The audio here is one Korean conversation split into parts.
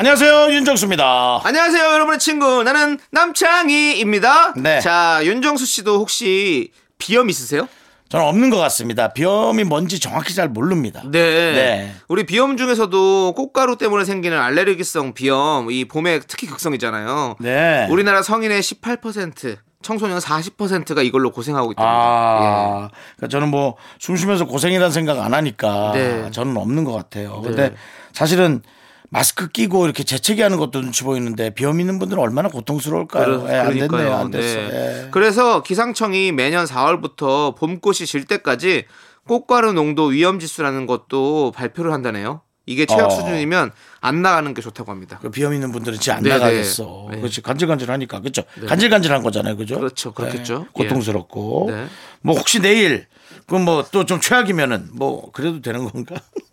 안녕하세요 윤정수입니다. 안녕하세요, 여러분의 친구. 나는 남창희입니다. 네. 자, 윤정수 씨도 혹시 비염 있으세요? 저는 없는 것 같습니다. 비염이 뭔지 정확히 잘 모릅니다. 네. 네. 우리 비염 중에서도 꽃가루 때문에 생기는 알레르기성 비염, 이 봄에 특히 극성이잖아요. 네. 우리나라 성인의 18%, 청소년 40%가 이걸로 고생하고 있답니다. 아, 그러니까 저는 뭐 숨 쉬면서 고생이라는 생각 안 하니까 네. 저는 없는 것 같아요. 근데 사실은 마스크 끼고 이렇게 재채기 하는 것도 눈치 보이는데 비염 있는 분들은 얼마나 고통스러울까요? 그러- 예, 안 됐네요. 안 됐어. 네. 예. 그래서 기상청이 매년 4월부터 봄꽃이 질 때까지 꽃가루 농도 위험 지수라는 것도 발표를 한다네요. 이게 최악 어. 수준이면 안 나가는 게 좋다고 합니다. 그 비염 있는 분들은 진짜 안 네, 나가겠어. 네. 네. 그렇지. 간질간질하니까. 그렇죠. 간질간질한 거잖아요. 그죠? 그렇죠. 그렇겠죠. 네. 고통스럽고. 예. 네. 뭐 혹시 내일 그럼 뭐 또 좀 최악이면은 뭐 그래도 되는 건가?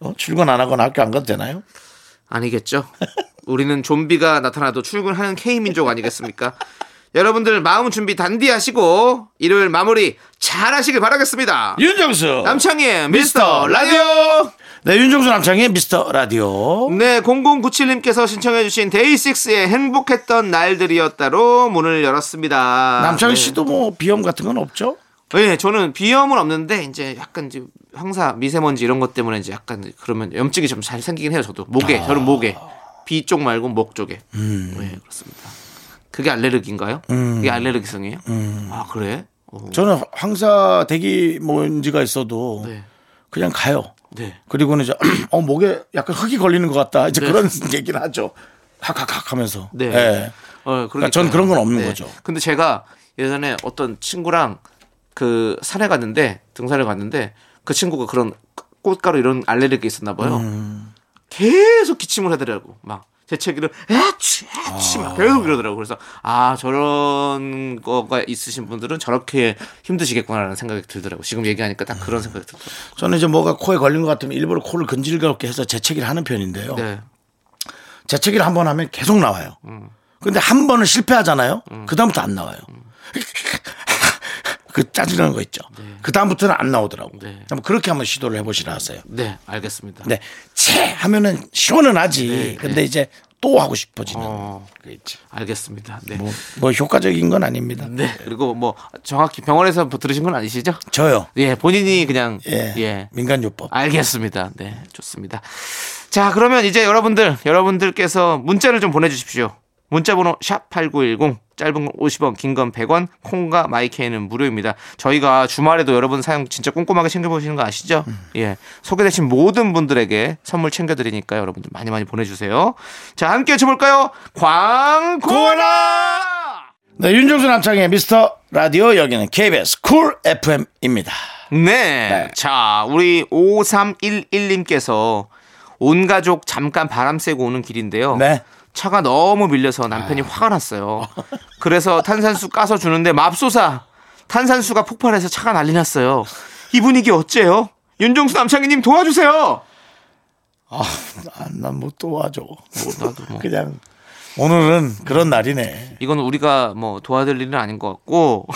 어, 출근 안 하거나 학교 안 가도 되나요? 아니겠죠. 우리는 좀비가 나타나도 출근하는 K민족 아니겠습니까? 여러분들 마음 준비 단디 하시고 일요일 마무리 잘 하시길 바라겠습니다. 윤정수 남창희의 미스터 미스터 라디오. 네, 윤정수 남창의 미스터 라디오. 네, 0097님께서 신청해 주신 데이식스의 행복했던 날들이었다로 문을 열었습니다. 남창희 네. 씨도 뭐 비염 같은 건 없죠? 네, 저는 비염은 없는데 이제 약간 이제 황사, 미세먼지 이런 것 때문에 이제 약간 그러면 염증이 좀 잘 생기긴 해요. 저도 목에, 아. 저는 목에 비 쪽 말고 목 쪽에. 음. 네, 그렇습니다. 그게 알레르기인가요? 그게 알레르기성이에요? 음. 아 그래? 오. 저는 황사 대기 먼지가 있어도 네, 그냥 가요. 네. 그리고는 이제 어 목에 약간 흙이 걸리는 것 같다. 이제 네. 그런 얘기를 하죠. 학학학 하면서. 네. 예. 어, 그러니까 전 그런 건 없는 네. 거죠. 근데 제가 예전에 어떤 친구랑 그 산에 갔는데 등산을 갔는데 그 친구가 그런 꽃가루 이런 알레르기 있었나 봐요. 음. 계속 기침을 하더라고. 막 재채기를 에취 에취 막 계속 이러더라고. 그래서 아 저런 거가 있으신 분들은 저렇게 힘드시겠구나라는 생각이 들더라고. 지금 얘기하니까 딱 그런 생각이 들더라고. 저는 이제 뭐가 코에 걸린 것 같으면 일부러 코를 근질겁게 해서 재채기를 하는 편인데요. 네. 재채기를 한 번 하면 계속 나와요. 음. 근데 한 번은 실패하잖아요. 그다음부터 안 나와요. 음. 그 짜증나는 거 있죠. 그다음부터는 안 나오더라고. 네. 한번 그렇게 한번 시도를 해보시라 하세요. 네, 알겠습니다. 네. 채 하면은 시원은 하지. 네, 근데 네. 이제 또 하고 싶어지는. 어. 그게 있지. 알겠습니다. 네. 뭐, 뭐 효과적인 건 아닙니다. 네. 그리고 뭐 정확히 병원에서 들으신 건 아니시죠? 저요. 예, 본인이 그냥 예. 예. 민간요법. 알겠습니다. 네, 좋습니다. 자, 그러면 이제 여러분들, 여러분들께서 문자를 좀 보내주십시오. 문자번호 샵 #8910 짧은 건 50원, 긴 건 100원, 콩과 마이케이는 무료입니다. 저희가 주말에도 여러분 사연 진짜 꼼꼼하게 챙겨보시는 거 아시죠? 예, 소개되신 모든 분들에게 선물 챙겨드리니까 여러분들 많이 많이 보내주세요. 자, 함께 외쳐볼까요? 광고나! 네, 윤정수 남창희의 미스터 라디오 여기는 KBS 쿨 FM입니다. 네. 자, 우리 5311님께서 온 가족 잠깐 바람 쐬고 오는 길인데요. 네. 차가 너무 밀려서 남편이 화가 났어요. 그래서 탄산수 까서 주는데 맙소사 탄산수가 폭발해서 차가 난리 났어요. 이 분위기 어째요? 윤종수 남창희님 도와주세요. 아, 난못 도와줘. 나도 뭐. 그냥 오늘은 그런 날이네. 이건 우리가 뭐 도와드릴 일은 아닌 것 같고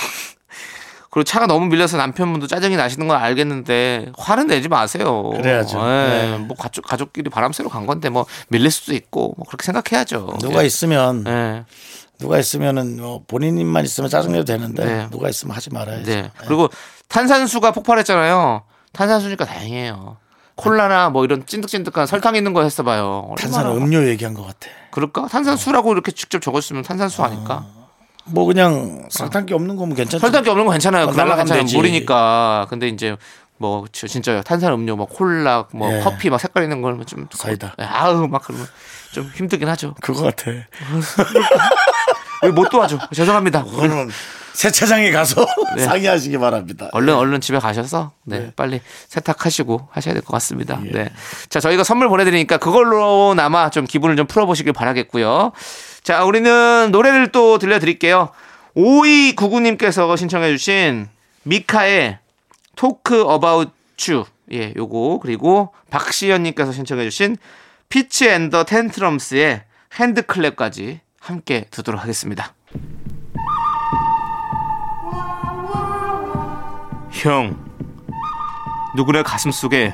그리고 차가 너무 밀려서 남편분도 짜증이 나시는 건 알겠는데 화는 내지 마세요. 그래야죠. 예, 네. 뭐 가족 가족끼리 바람 쐬러 간 건데 뭐 밀릴 수도 있고 뭐 그렇게 생각해야죠. 누가 예. 있으면 예. 누가 있으면은 뭐 본인만 있으면 짜증내도 되는데 네. 누가 있으면 하지 말아야죠. 네. 그리고 탄산수가 폭발했잖아요. 탄산수니까 다행이에요. 콜라나 뭐 이런 찐득찐득한 설탕 있는 거 했어봐요. 탄산 음료 얘기한 것 같아. 그럴까? 탄산수라고 이렇게 직접 적었으면 탄산수 아닐까? 뭐 그냥 설탕기 없는 거면 괜찮죠. 설탕기 없는 거 괜찮아요. 어, 그나마 괜찮아요. 되지. 물이니까. 근데 이제 뭐 저- 진짜 탄산 음료, 뭐 콜라, 뭐 예. 커피 막 색깔 있는 걸면 좀 사이다. 예, 아우 막 그러면 좀 힘들긴 하죠. 그거 같아. 왜못 도와줘? 죄송합니다. 그거는 세차장에 가서 상의하시기 바랍니다. 얼른 얼른 집에 가셔서 네, 빨리 세탁하시고 하셔야 될 것 같습니다. 네. 자, 저희가 선물 보내드리니까 그걸로나마 좀 기분을 좀 풀어보시길 바라겠고요. 자, 우리는 노래를 또 들려드릴게요. 5299님께서 신청해주신 미카의 Talk About You. 예, 요거. 그리고 박시연님께서 신청해주신 Fitz and the Tantrums의 HandClap까지 함께 듣도록 하겠습니다. 형, 누구네 가슴 속에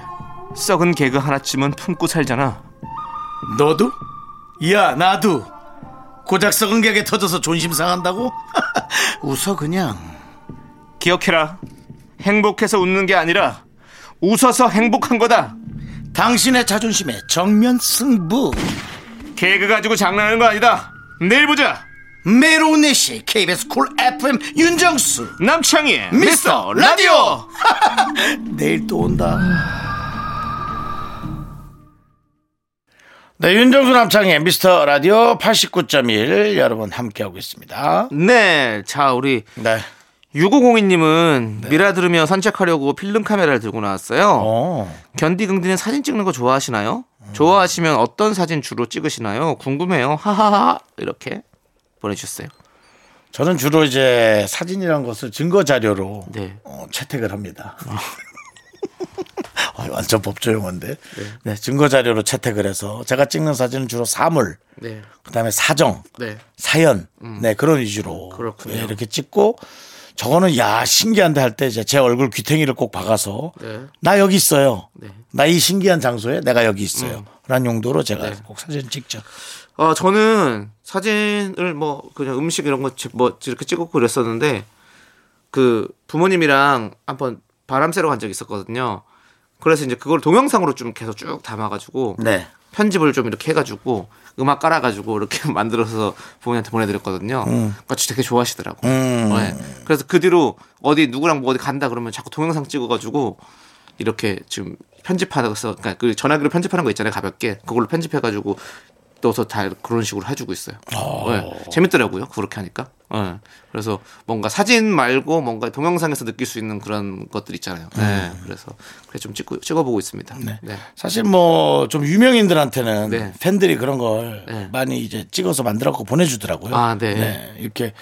썩은 개그 하나쯤은 품고 살잖아. 너도? 야, 나도. 고작 썩은 개그에 터져서 존심 상한다고? 웃어 그냥. 기억해라. 행복해서 웃는 게 아니라 웃어서 행복한 거다. 당신의 자존심에 정면 승부. 개그 가지고 장난하는 거 아니다. 내일 보자. 매일 오후 네 시 KBS 쿨 FM 윤정수 남창희의 미스터 라디오. 내일 또 온다. 네, 윤정수 남창의 미스터 라디오 89.1 여러분 함께하고 있습니다. 네, 자 우리 네. 6502님은 미라 들으며 산책하려고 필름 카메라를 들고 나왔어요. 어. 견디 긍디는 사진 찍는 거 좋아하시나요? 좋아하시면 어떤 사진 주로 찍으시나요? 궁금해요. 하하하 이렇게 보내주셨어요. 저는 주로 이제 사진이란 것을 증거 자료로 네. 어, 채택을 합니다. 아, 완전 법조 용어인데. 네. 증거 자료로 채택을 해서 제가 찍는 사진은 주로 사물, 네, 그다음에 사정, 네, 사연, 네 그런 위주로 그렇군요. 예, 이렇게 찍고 저거는 야 신기한데 할 때 제 얼굴 귀탱이를 꼭 박아서 네. 나 여기 있어요. 네. 나이 신기한 장소에 내가 여기 있어요. 라는 용도로 제가 네. 꼭 사진 찍죠. 어, 저는 사진을 뭐 그냥 음식 이런 거뭐 이렇게 찍었고 그랬었는데 그 부모님이랑 한번 바람 쐬러 간 적이 있었거든요. 그래서 이제 그걸 동영상으로 좀 계속 쭉 담아가지고 네. 편집을 좀 이렇게 해가지고 음악 깔아가지고 이렇게 만들어서 부모님한테 보내드렸거든요. 그러니까 진짜 되게 좋아하시더라고. 음. 네. 그래서 그 뒤로 어디 누구랑 뭐 어디 간다 그러면 자꾸 동영상 찍어가지고 이렇게 지금 편집하면서 그러니까 그 전화기로 편집하는 거 있잖아요 가볍게 그걸로 편집해가지고 넣어서 다 그런 식으로 해주고 있어요. 네. 재밌더라고요 그렇게 하니까. 네. 그래서 뭔가 사진 말고 뭔가 동영상에서 느낄 수 있는 그런 것들 있잖아요. 네. 그래서 그래 좀 찍고 찍어보고 있습니다. 네. 사실 뭐 좀 유명인들한테는 네. 팬들이 그런 걸 네. 많이 이제 찍어서 만들어갖고 보내주더라고요. 아, 네. 이렇게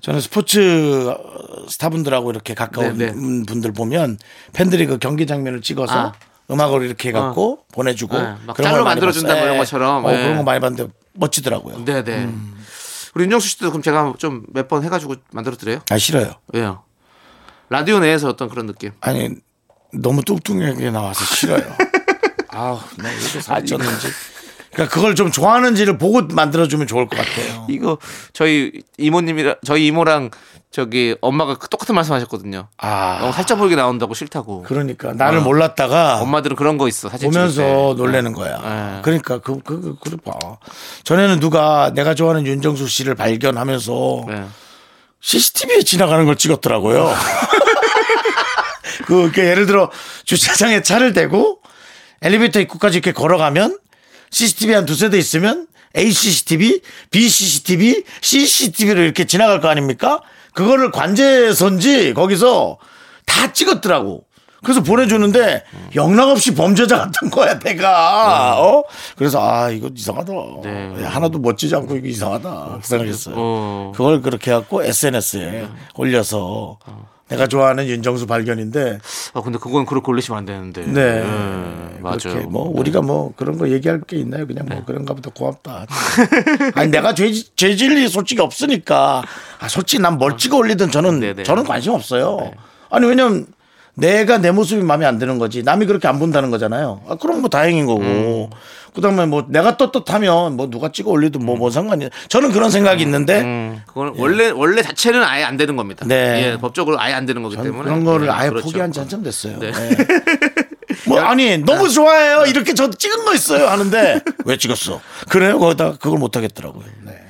저는 스포츠 스타분들하고 이렇게 가까운 네, 네. 분들 보면 팬들이 그 경기 장면을 찍어서 아. 음악으로 이렇게 해갖고 보내주고 네, 막 그런 많이 만들어준다. 뭐 이런 예. 것처럼. 어, 예. 그런 거 많이 봤는데 멋지더라고요. 네네. 우리 윤정수 씨도 그럼 제가 좀 몇 번 해가지고 만들어 드려요. 아 싫어요. 왜요? 라디오 내에서 어떤 그런 느낌? 아니 너무 뚱뚱하게 나와서 싫어요. 아우 나 이렇게 살쪘는지. 그러니까 그걸 좀 좋아하는지를 보고 만들어주면 좋을 것 같아요. 이거 저희 이모님이랑 저희 이모랑 저기 엄마가 그 똑같은 말씀하셨거든요. 아 너무 살쪄 보이게 나온다고 싫다고. 그러니까 나를 어. 몰랐다가 엄마들은 그런 거 있어. 사진 보면서. 놀래는 거야. 네. 그러니까 그, 그, 그, 그래 봐. 전에는 누가 내가 좋아하는 윤정수 씨를 발견하면서 네. CCTV에 지나가는 걸 찍었더라고요. 그, 그러니까 예를 들어 주차장에 차를 대고 엘리베이터 입구까지 이렇게 걸어가면 CCTV 한 두세 대 있으면 A CCTV, B CCTV, C CCTV를 이렇게 지나갈 거 아닙니까? 그거를 관제선지 거기서 다 찍었더라고. 그래서 보내주는데 영락없이 범죄자 같은 거야 내가. 어? 그래서 아 이거 이상하다. 네. 하나도 멋지지 않고 이거 이상하다. 생각했어요. 어. 그걸 그렇게 해갖고 SNS에 올려서 내가 좋아하는 윤정수 발견인데 아 근데 그건 그렇게 올리시면 안 되는데. 네, 맞아요. 그렇게 뭐 우리가 뭐 그런 거 얘기할 게 있나요? 그냥 뭐 그런가 보다 고맙다. 아니 내가 죄, 죄질이 솔직히 없으니까 아 솔직히 난뭘 찍어 올리든 저는 네네. 저는 관심 없어요. 아니 왜냐면 내가 내 모습이 마음에 안 드는 거지 남이 그렇게 안 본다는 거잖아요. 아, 그럼 뭐 다행인 거고. 그다음에 뭐 내가 떳떳하면 뭐 누가 찍어 올리든 뭐뭔 상관이야. 저는 그런 생각이 있는데 음, 그건 원래 원래 자체는 아예 안 되는 겁니다. 네. 예, 법적으로 아예 안 되는 거기 때문에 그런 거를 네, 아예 그렇죠. 포기한 지 한참 됐어요. 네. 네. 뭐 아니 너무 좋아해요. 이렇게 저 찍은 거 있어요 하는데 왜 찍었어? 그래요? 거기다 그걸 못 하겠더라고요. 네.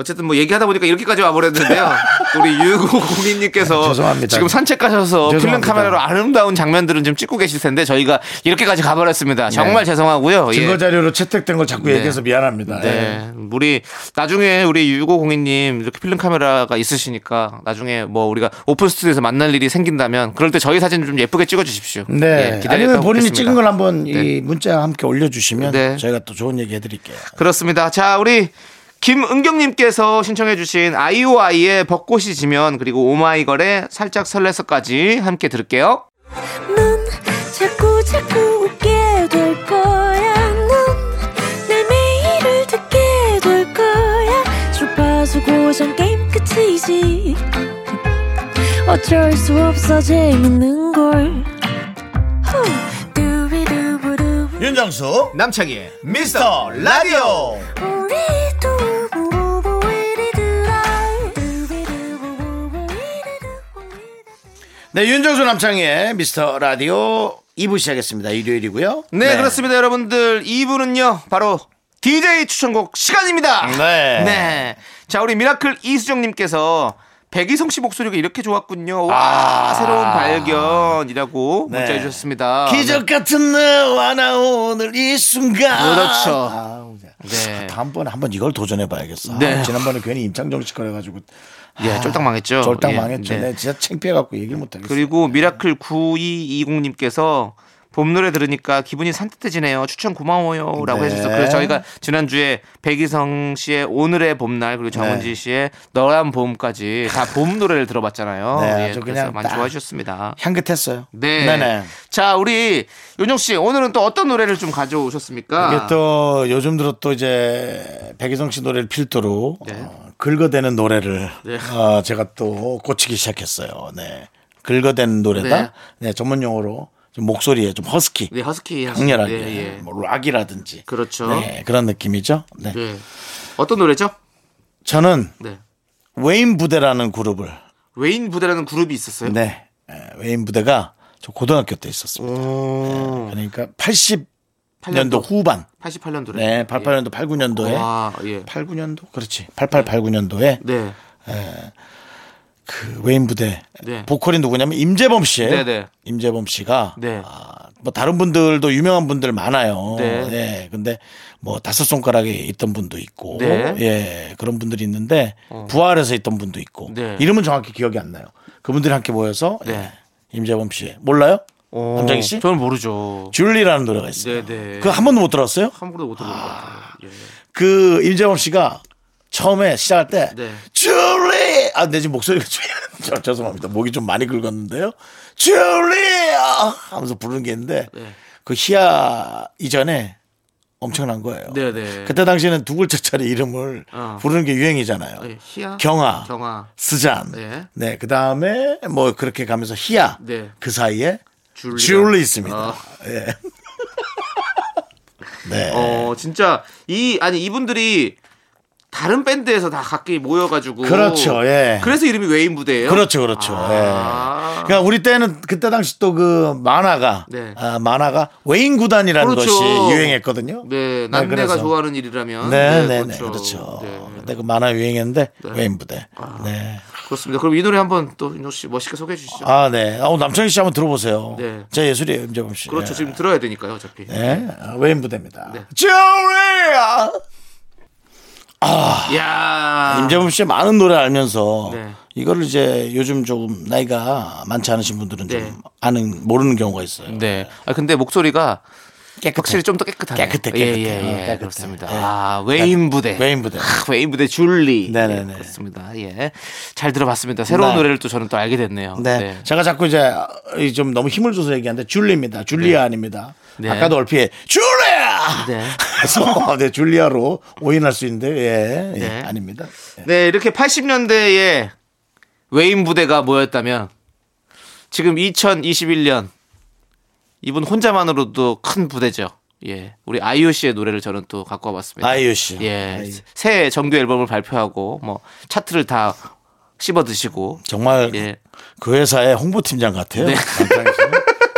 어쨌든 뭐 얘기하다 보니까 이렇게까지 와버렸는데요. 우리 유고공인님께서. 지금 산책 가셔서 필름 죄송합니다. 카메라로 아름다운 장면들은 지금 찍고 계실 텐데 저희가 이렇게까지 가버렸습니다. 정말 네. 죄송하고요. 증거 예. 자료로 채택된 걸 자꾸 네. 얘기해서 미안합니다. 예. 네. 우리 나중에 우리 유고공인님 이렇게 필름 카메라가 있으시니까 나중에 뭐 우리가 오픈 스튜디오에서 만날 일이 생긴다면 그럴 때 저희 사진 좀 예쁘게 찍어 주십시오. 예, 네. 아니면 본인이 찍은 걸 한번 네. 이 문자 함께 올려주시면 네. 저희가 또 좋은 얘기 해드릴게요. 그렇습니다. 자, 우리 김은경님께서 신청해주신 아이오아이의 벚꽃이 지면 그리고 오마이걸의 살짝 설레서까지 함께 들을게요. 넌 자꾸 자꾸 웃게 될 거야. 넌내 매일을 듣게 될 거야. 주파수 고정 게임 끝이지. 어쩔 수 없어 재밌는 걸. 후. 윤정수 남창희의 미스터 라디오 네 윤정수 남창희의 미스터 라디오 2부 시작했습니다 일요일이고요 네, 그렇습니다, 여러분들. 2부는요, 바로 DJ 추천곡 시간입니다. 네. 네. 자, 우리 미라클 이수정 님께서 배기성 씨 목소리가 이렇게 좋았군요. 와, 새로운 발견이라고 아. 네. 문자 주셨습니다. 기적 같은 너와 나 오늘 이 순간 그렇죠. 아우, 네. 다음번에 한번 이걸 도전해 봐야겠어 네. 아, 지난번에 괜히 임창정 씨 거 해가지고 예, 쫄딱 망했죠. 쫄딱 예, 망했죠 네. 네. 진짜 창피해갖고 얘기를 못하겠어 그리고 미라클 9220님께서 봄 노래 들으니까 기분이 산뜻해지네요. 추천 고마워요 라고 네. 해주셔서 그래서 저희가 지난주에 배기성 씨의 오늘의 봄날 그리고 정은지 네. 씨의 너란 봄까지 다 봄 노래를 들어봤잖아요. 네, 예, 그래서 많이 좋아해 주셨습니다. 향긋했어요 네. 네네 자, 우리 윤정 씨 오늘은 또 어떤 노래를 좀 가져오셨습니까? 이게 또 요즘 들어 또 이제 백이성 씨 노래를 필두로 네. 어, 긁어대는 노래를 네. 어, 제가 또 꽂히기 시작했어요. 네. 긁어대는 노래다. 네. 네. 전문 용어로 좀 목소리에 좀 허스키, 네, 허스키 강렬하게, 예, 예. 뭐 락이라든지 그렇죠. 네, 그런 느낌이죠. 네. 네. 어떤 노래죠? 저는 네. 웨인 부대라는 그룹을 웨인 부대라는 그룹이 있었어요. 네, 에, 웨인 부대가 저 고등학교 때 있었습니다. 오. 그러니까 80 년도 8년도 후반, 88년도래. 네, 88년도, 89년도에 와, 예. 89년도 그렇지, 88, 89년도에 네. 그 웨인 부대 네. 보컬이 누구냐면 임재범 씨예요. 네, 네. 임재범 씨가 네. 아, 뭐 다른 분들도 유명한 분들 많아요. 네. 네. 근데 뭐 다섯 손가락에 있던 분도 있고, 네. 예 그런 분들이 있는데 부활해서 있던 분도 있고 네. 이름은 정확히 기억이 안 나요. 그분들이 함께 모여서 네. 예, 임재범 씨 몰라요? 어, 남창희 씨? 저는 모르죠. 줄리라는 노래가 있어요. 네, 네. 그거 한 번도 못 들었어요? 한 번도 못 들은 것 같아요. 예. 그 임재범 씨가 처음에 시작할 때 네. 줄리 아, 내 지금 목소리가 좀 저, 죄송합니다. 목이 좀 많이 긁었는데요. 줄리 아, 하면서 부르는 게 있는데 네. 그 희야 이전에 엄청난 거예요. 네, 네. 그때 당시에는 두 글자짜리 이름을 어. 부르는 게 유행이잖아요. 예, 희야. 경아, 경아. 스잔. 네. 네. 그 다음에 뭐 그렇게 가면서 희야. 네. 그 사이에 줄리가. 줄리 있습니다. 어. 예. 네. 어, 진짜 이 아니 이분들이 다른 밴드에서 다 각기 모여가지고 그렇죠, 예. 그래서 이름이 웨인 부대예요. 그렇죠, 그렇죠. 아. 예. 그러니까 우리 때는 그때 당시 또 그 만화가 네. 아, 만화가 웨인 구단이라는 그렇죠. 것이 유행했거든요. 네, 남매가 그래서. 좋아하는 일이라면 네, 네, 네, 네, 그렇죠. 네. 근데 그 만화 유행했는데 웨인 부대. 네. 그렇습니다. 그럼 이 노래 한번 또 윤정 씨 멋있게 소개해 주시죠. 아, 네. 아, 남창희 씨 한번 들어보세요. 네. 제 예술이에요, 임재범 씨. 그렇죠. 예. 지금 들어야 되니까요, 어차피. 네. 아, 웨인 부대입니다. 네. 줄리아! 야 임재범 씨의 많은 노래 알면서 네. 이거를 이제 요즘 조금 나이가 많지 않으신 분들은 네. 좀 아는 모르는 경우가 있어요. 네. 아 근데 목소리가 깨끗해. 확실히 좀 더 깨끗하네. 깨끗해, 예, 깨끗해. 예, 어, 예. 깨끗해. 그렇습니다. 예. 아, 외인부대. 외인부대. 아, 외인부대 줄리. 네네네. 예, 그렇습니다. 예. 잘 들어봤습니다. 새로운 네. 노래를 또 저는 또 알게 됐네요. 네. 제가 자꾸 이제 이좀 너무 힘을 줘서 얘기하는데 줄리입니다. 줄리아 아닙니다. 네. 아까도 얼핏 줄리아. 네. 그래서 네 줄리아로 오인할 수 있는데 예, 예, 네. 아닙니다. 네, 이렇게 80년대에 외인부대가 모였다면 지금 2021년 이분 혼자만으로도 큰 부대죠. 예. 우리 아이유 씨의 노래를 저는 또 갖고 와봤습니다. 아이유 씨. 예. 아이유. 새 정규 앨범을 발표하고 뭐 차트를 다 씹어 드시고 정말 예. 그 회사의 홍보팀장 같아요. 네.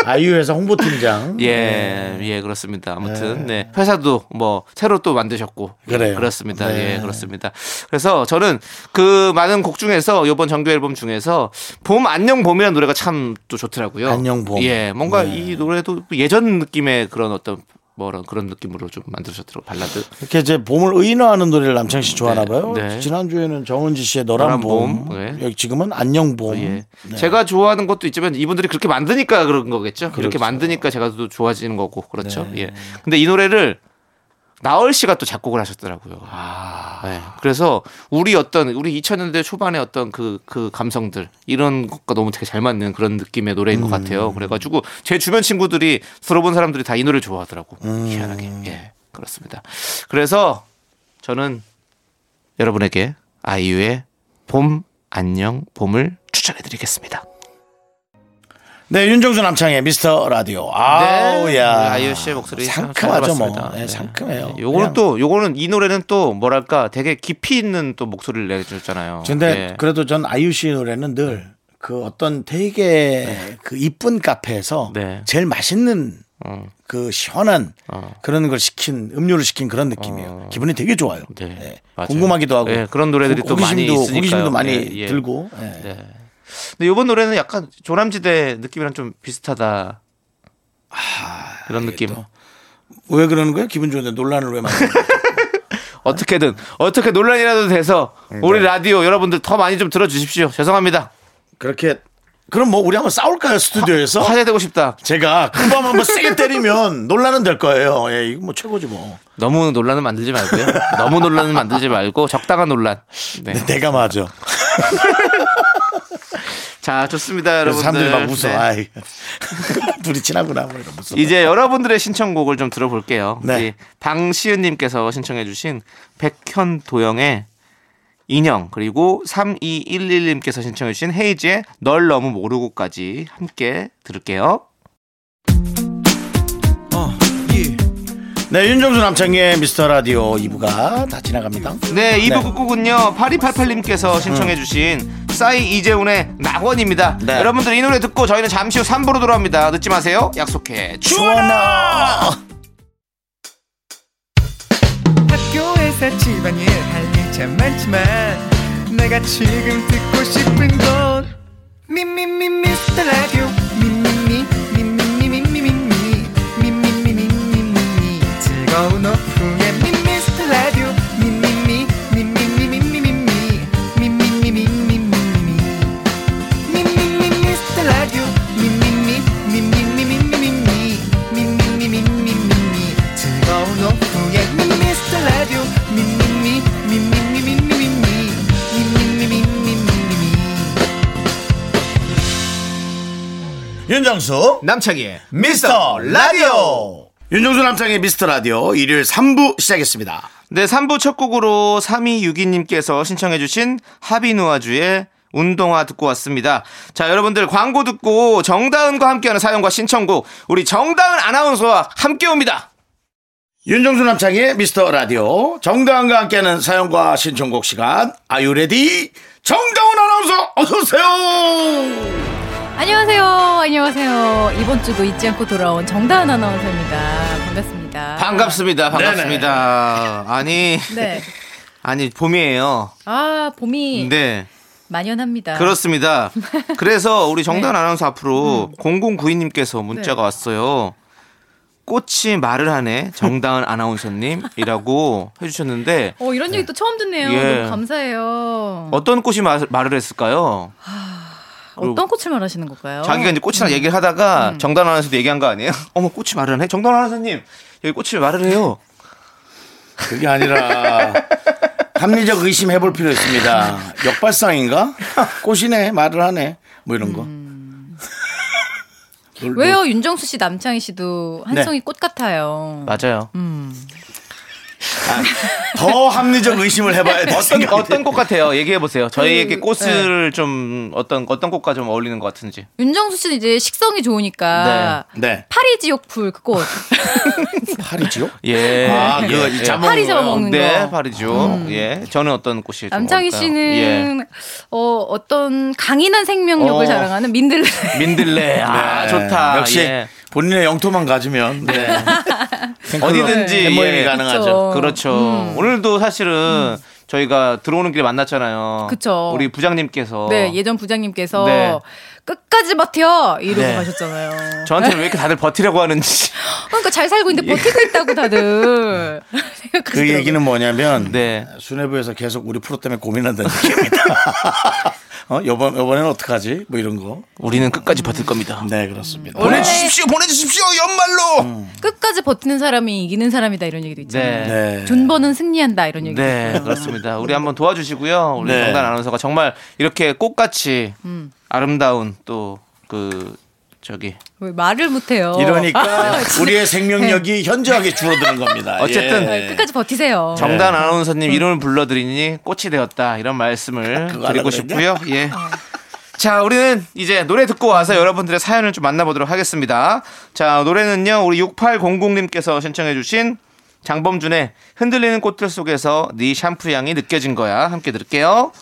아이유 회사 홍보팀장. 예, 예, 그렇습니다. 아무튼, 네. 회사도 뭐, 새로 또 만드셨고. 그래요. 그렇습니다. 네. 예, 그렇습니다. 그래서 저는 그 많은 곡 중에서, 요번 정규 앨범 중에서, 봄, 안녕, 봄이라는 노래가 참 또 좋더라고요. 안녕, 봄. 예, 뭔가 네. 이 노래도 예전 느낌의 그런 어떤, 뭐런 그런 느낌으로 좀 만드셨더라고요. 발라드. 이렇게 이제 봄을 의인화하는 노래를 남창 씨 좋아하나 봐요. 네. 지난주에는 정은지 씨의 너란 너란 봄. 봄. 네. 여기 지금은 안녕 봄. 예. 네. 제가 좋아하는 것도 있지만 이분들이 그렇게 만드니까 그런 거겠죠. 이렇게 그렇죠. 만드니까 제가 또 좋아지는 거고 그렇죠. 네. 예. 근데 이 노래를 나얼 씨가 또 작곡을 하셨더라고요. 네. 그래서 우리 어떤 우리 2000년대 초반의 어떤 그그 감성들 이런 것과 너무 되게 잘 맞는 그런 느낌의 노래인 것 같아요. 그래가지고 제 주변 친구들이 들어본 사람들이 다 이 노래를 좋아하더라고. 희한하게. 예. 그렇습니다. 그래서 저는 여러분에게 아이유의 봄 안녕 봄을 추천해 드리겠습니다. 네, 윤정수 남창의 미스터 라디오. 아우, 네, 야. 아이유 씨의 목소리 상큼하죠, 뭐. 잘 네, 들어봤습니다. 상큼해요. 네. 요거는. 또 요거는 이 노래는 또 뭐랄까 되게 깊이 있는 또 목소리를 내줬잖아요. 근데 예. 그래도 전 아이유 씨 노래는 늘 그 어떤 되게 그 이쁜 카페에서 네. 제일 맛있는 어. 그 시원한 어. 그런 걸 시킨 음료를 시킨 그런 느낌이에요. 기분이 되게 좋아요. 네, 네. 맞아요. 궁금하기도 하고. 네, 그런 노래들이 호- 또 많이 호기심도, 있으니까요. 호기심도 많이 예, 예. 들고. 예. 네. 근데 요번 노래는 약간 조남지대 느낌이랑 좀 비슷하다. 그런 느낌. 또. 왜 그러는 거예요? 기분 좋은데 논란을 왜 만드는 거예요? 어떻게든 어떻게 논란이라도 돼서 우리 라디오 여러분들 더 많이 좀 들어주십시오. 죄송합니다. 그렇게 그럼 뭐 우리 한번 싸울까요 스튜디오에서? 화제되고 싶다. 제가 큰밤 한번 세게 때리면 논란은 될 거예요. 예, 이거 뭐 최고지 뭐. 너무 논란은 만들지 말고요. 너무 논란은 만들지 말고 적당한 논란. 네. 내가 맞아. 자, 좋습니다, 여러분들. 사람들이 막 웃어. 네. 아이. 둘이 친하구나. 뭐 이런 무슨. 이제 여러분들의 신청곡을 좀 들어볼게요. 네. 우리 방시은님께서 신청해주신 백현 도영의 인형 그리고 3211님께서 신청해주신 헤이즈의 널 너무 모르고까지 함께 들을게요. 네, 윤정수 남창의 미스터 라디오 2부가 다 지나갑니다. 네, 2부 네. 끝곡은요 8288님께서 신청해주신 싸이 이재훈의 낙원입니다. 네. 여러분들 이 노래 듣고 저희는 잠시 후 3부로 돌아옵니다. 늦지 마세요. 약속해. 주원아! 학교에서 집안일 할일참 많지만 내가 지금 듣고 싶은 건 미미미 미스터 라디오 윤정수 남창희의 미스터 라디오. 윤정수 남창희의 미스터 라디오 일요일 3부 시작했습니다. 네, 3부 첫 곡으로 3262님께서 신청해주신 하비누아주의 운동화 듣고 왔습니다. 자, 여러분들 광고 듣고 정다은과 함께하는 사연과 신청곡, 우리 정다은 아나운서와 함께 옵니다. 윤정수 남창희의 미스터 라디오 정다은과 함께하는 사연과 신청곡 시간 are you ready 정다은 아나운서 어서 오세요. 안녕하세요. 안녕하세요. 이번 주도 잊지 않고 돌아온 정다은 아나운서입니다. 반갑습니다. 반갑습니다. 반갑습니다. 아니, 네. 아니, 봄이에요. 아, 봄이 네. 만연합니다. 그렇습니다. 그래서 우리 정다은 네. 아나운서 앞으로 0092님께서 문자가 네. 왔어요. 꽃이 말을 하네 정다은 아나운서님이라고 해주셨는데 어, 이런 얘기 또 처음 듣네요. 예. 너무 감사해요. 어떤 꽃이 말, 말을 했을까요? 어떤 꽃을 말하시는 걸까요? 자기가 이제 꽃이랑 음. 얘기를 하다가 정다은 아나운서도 얘기한 거 아니에요? 어머 꽃이 말을 하네 정다은 아나운서님 여기 꽃이 말을 해요. 그게 아니라 합리적 의심 해볼 필요 있습니다. 역발상인가? 꽃이네 말을 하네 뭐 이런 거. 뭘- 뭐- 왜요? 윤정수 씨, 남창희 씨도 한 네. 송이 꽃 같아요. 맞아요. 음. 더 합리적 의심을 해봐야 돼. 어떤 어떤 꽃 같아요? 얘기해 보세요. 저희에게 그, 꽃을 좀 어떤 어떤 꽃과 좀 어울리는 것 같은지. 윤정수 씨는 이제 식성이 좋으니까 네. 파리 지옥풀 그 꽃. 파리지요? 예. 아, 그 예, 이 예. 잡먹는 파리? 잡아먹는 네, 거. 음. 파리죠. 예. 저는 어떤 꽃이 좀 남창희? 씨는 어, 어떤 강인한 생명력을 어. 자랑하는 민들레. 예. 민들레. 아, 네. 좋다. 역시 예. 본인의 영토만 가지면 네. 어디든지 햄모임이 예. 가능하죠. 그렇죠. 오늘도 사실은 저희가 들어오는 길에 만났잖아요. 음. 그쵸. 우리 부장님께서 네, 예전 부장님께서 네. 끝까지 버텨 이러고 네. 가셨잖아요. 저한테 왜 이렇게 다들 버티려고 하는지. 그러니까 잘 살고 있는데 버티고 있다고 다들 그. 얘기는 뭐냐면 네. 수뇌부에서 계속 우리 프로 때문에 고민한다는 얘기입니다. 어, 요번 요번에는 어떡하지? 뭐 이런 거. 우리는 끝까지 버틸 겁니다. 네, 그렇습니다. 보내주십시오, 보내주십시오, 연말로. 끝까지 버티는 사람이 이기는 사람이다 이런 얘기도 있잖아요. 네. 네. 존버는 승리한다 이런 얘기도 네, 있어요. 그렇습니다. 우리 한번 도와주시고요. 우리 네. 정단 아나운서가 정말 이렇게 꽃같이 음. 아름다운 또그 저기 왜 말을 못해요. 이러니까 아, 진짜. 우리의 생명력이 현저하게 줄어드는 겁니다. 어쨌든 예. 끝까지 버티세요. 정단 아나운서님 이름을 불러드리니 꽃이 되었다 이런 말씀을 그거 드리고 싶고요. 예. 자, 우리는 이제 노래 듣고 와서 여러분들의 사연을 좀 만나보도록 하겠습니다. 자, 노래는요, 우리 6800님께서 신청해주신 장범준의 흔들리는 꽃들 속에서 네 샴푸 향이 느껴진 거야. 함께 들을게요.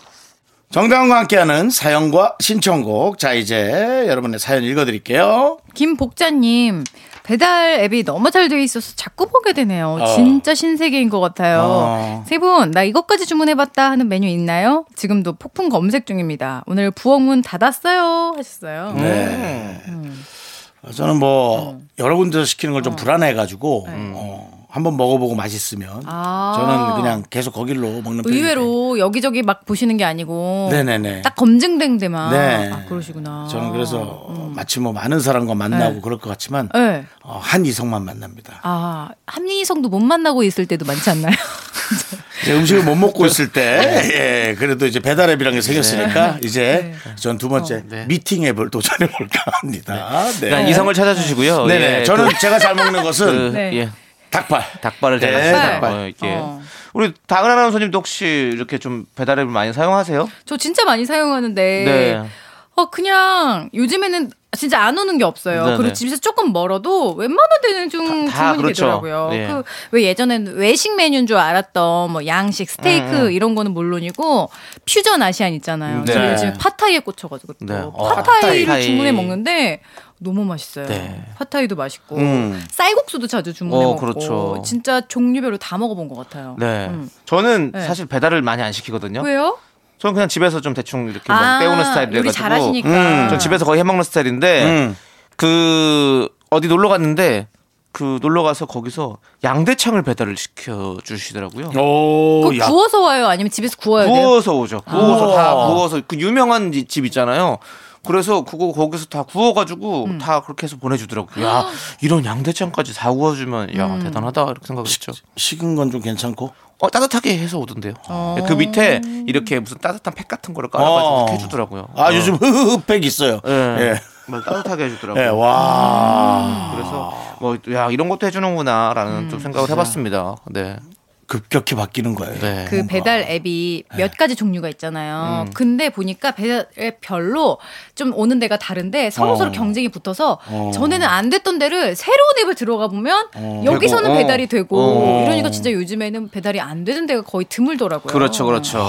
정다운과 함께하는 사연과 신청곡. 자, 이제 여러분의 사연 읽어드릴게요. 김복자님 배달 앱이 너무 잘 돼 있어서 자꾸 보게 되네요. 어. 진짜 신세계인 것 같아요. 어. 세 분 나 이것까지 주문해봤다 하는 메뉴 있나요? 지금도 폭풍 검색 중입니다. 오늘 부엌문 닫았어요 하셨어요. 네. 저는 뭐 여러 군데서 시키는 걸좀 불안해가지고 네. 어, 한번 먹어보고 맛있으면 아. 저는 그냥 계속 거길로 먹는 편이에요. 의외로 여기저기 막 보시는 게 아니고 네네네. 딱 검증된 데만 네. 아, 그러시구나. 저는 그래서 마치 뭐 많은 사람과 만나고 네. 그럴 것 같지만 네. 어, 한 이성만 만납니다. 아 합리성도 못 만나고 있을 때도 많지 않나요? 이제 음식을 못 먹고 있을 때, 네. 예, 그래도 이제 배달 앱이라는 게 생겼으니까 이제 전 두 번째 네. 미팅 앱을 도전해 볼까 합니다. 네. 그러니까 이성을 찾아주시고요. 네네. 예, 저는 그, 제가 잘 먹는 그, 것은 네. 예, 닭발. 닭발을 잘 네, 하시죠. 닭발. 어, 이게. 어. 우리 다은 아나운서님도 혹시 이렇게 좀 배달앱을 많이 사용하세요? 저 진짜 많이 사용하는데 네. 어 그냥 요즘에는 진짜 안 오는 게 없어요. 네네. 그리고 집에서 조금 멀어도 웬만한 데는 좀 다- 다 주문이 그렇죠. 되더라고요. 예. 그왜 예전에는 외식 메뉴인 줄 알았던 뭐 양식, 스테이크 음, 이런 거는 물론이고 퓨전 아시안 있잖아요. 네. 저 요즘 파타이에 꽂혀가지고 또 네. 어, 파타이를 팟타이. 주문해 먹는데 너무 맛있어요. 네. 파타이도 맛있고 음. 쌀국수도 자주 주문해 어, 먹고 그렇죠. 진짜 종류별로 다 먹어본 것 같아요. 네. 음. 저는 네. 사실 배달을 많이 안 시키거든요. 왜요? 저는 그냥 집에서 좀 대충 이렇게 막 아, 때우는 스타일이라 요리 가지고 잘하시니까. 음. 전 집에서 거의 해 먹는 스타일인데 음. 그 어디 놀러 갔는데 그 놀러 가서 거기서 양대창을 배달을 시켜 주시더라고요. 오, 그거 야. 구워서 와요? 아니면 집에서 구워야 돼요? 구워서 오죠. 구워서 다 아. 구워서 그 유명한 이- 집 있잖아요. 그래서 그거 거기서 다 구워가지고 음. 다 그렇게 해서 보내주더라고요. 야 이런 양대창까지 다 구워주면 야 음. 대단하다 이렇게 생각했죠. 식은 건 좀 괜찮고. 어, 따뜻하게 해서 오던데요. 어. 그 밑에 이렇게 무슨 따뜻한 팩 같은 거를 깔아가지고 어. 해주더라고요. 아, 어. 요즘 흐흐흐팩 있어요. 예. 예. 뭐 따뜻하게 해주더라고요. 예, 와. 그래서 뭐 야 이런 것도 해주는구나라는 음. 좀 생각을 해봤습니다. 네. 급격히 바뀌는 거예요. 네. 그 배달 앱이 몇 가지 종류가 있잖아요. 근데 보니까 배달 앱 별로 좀 오는 데가 다른데 서로 어. 서로 경쟁이 붙어서 어. 전에는 안 됐던 데를 새로운 앱을 들어가 보면 여기서는 되고, 어. 배달이 되고 어. 이러니까 진짜 요즘에는 배달이 안 되는 데가 거의 드물더라고요. 그렇죠, 그렇죠.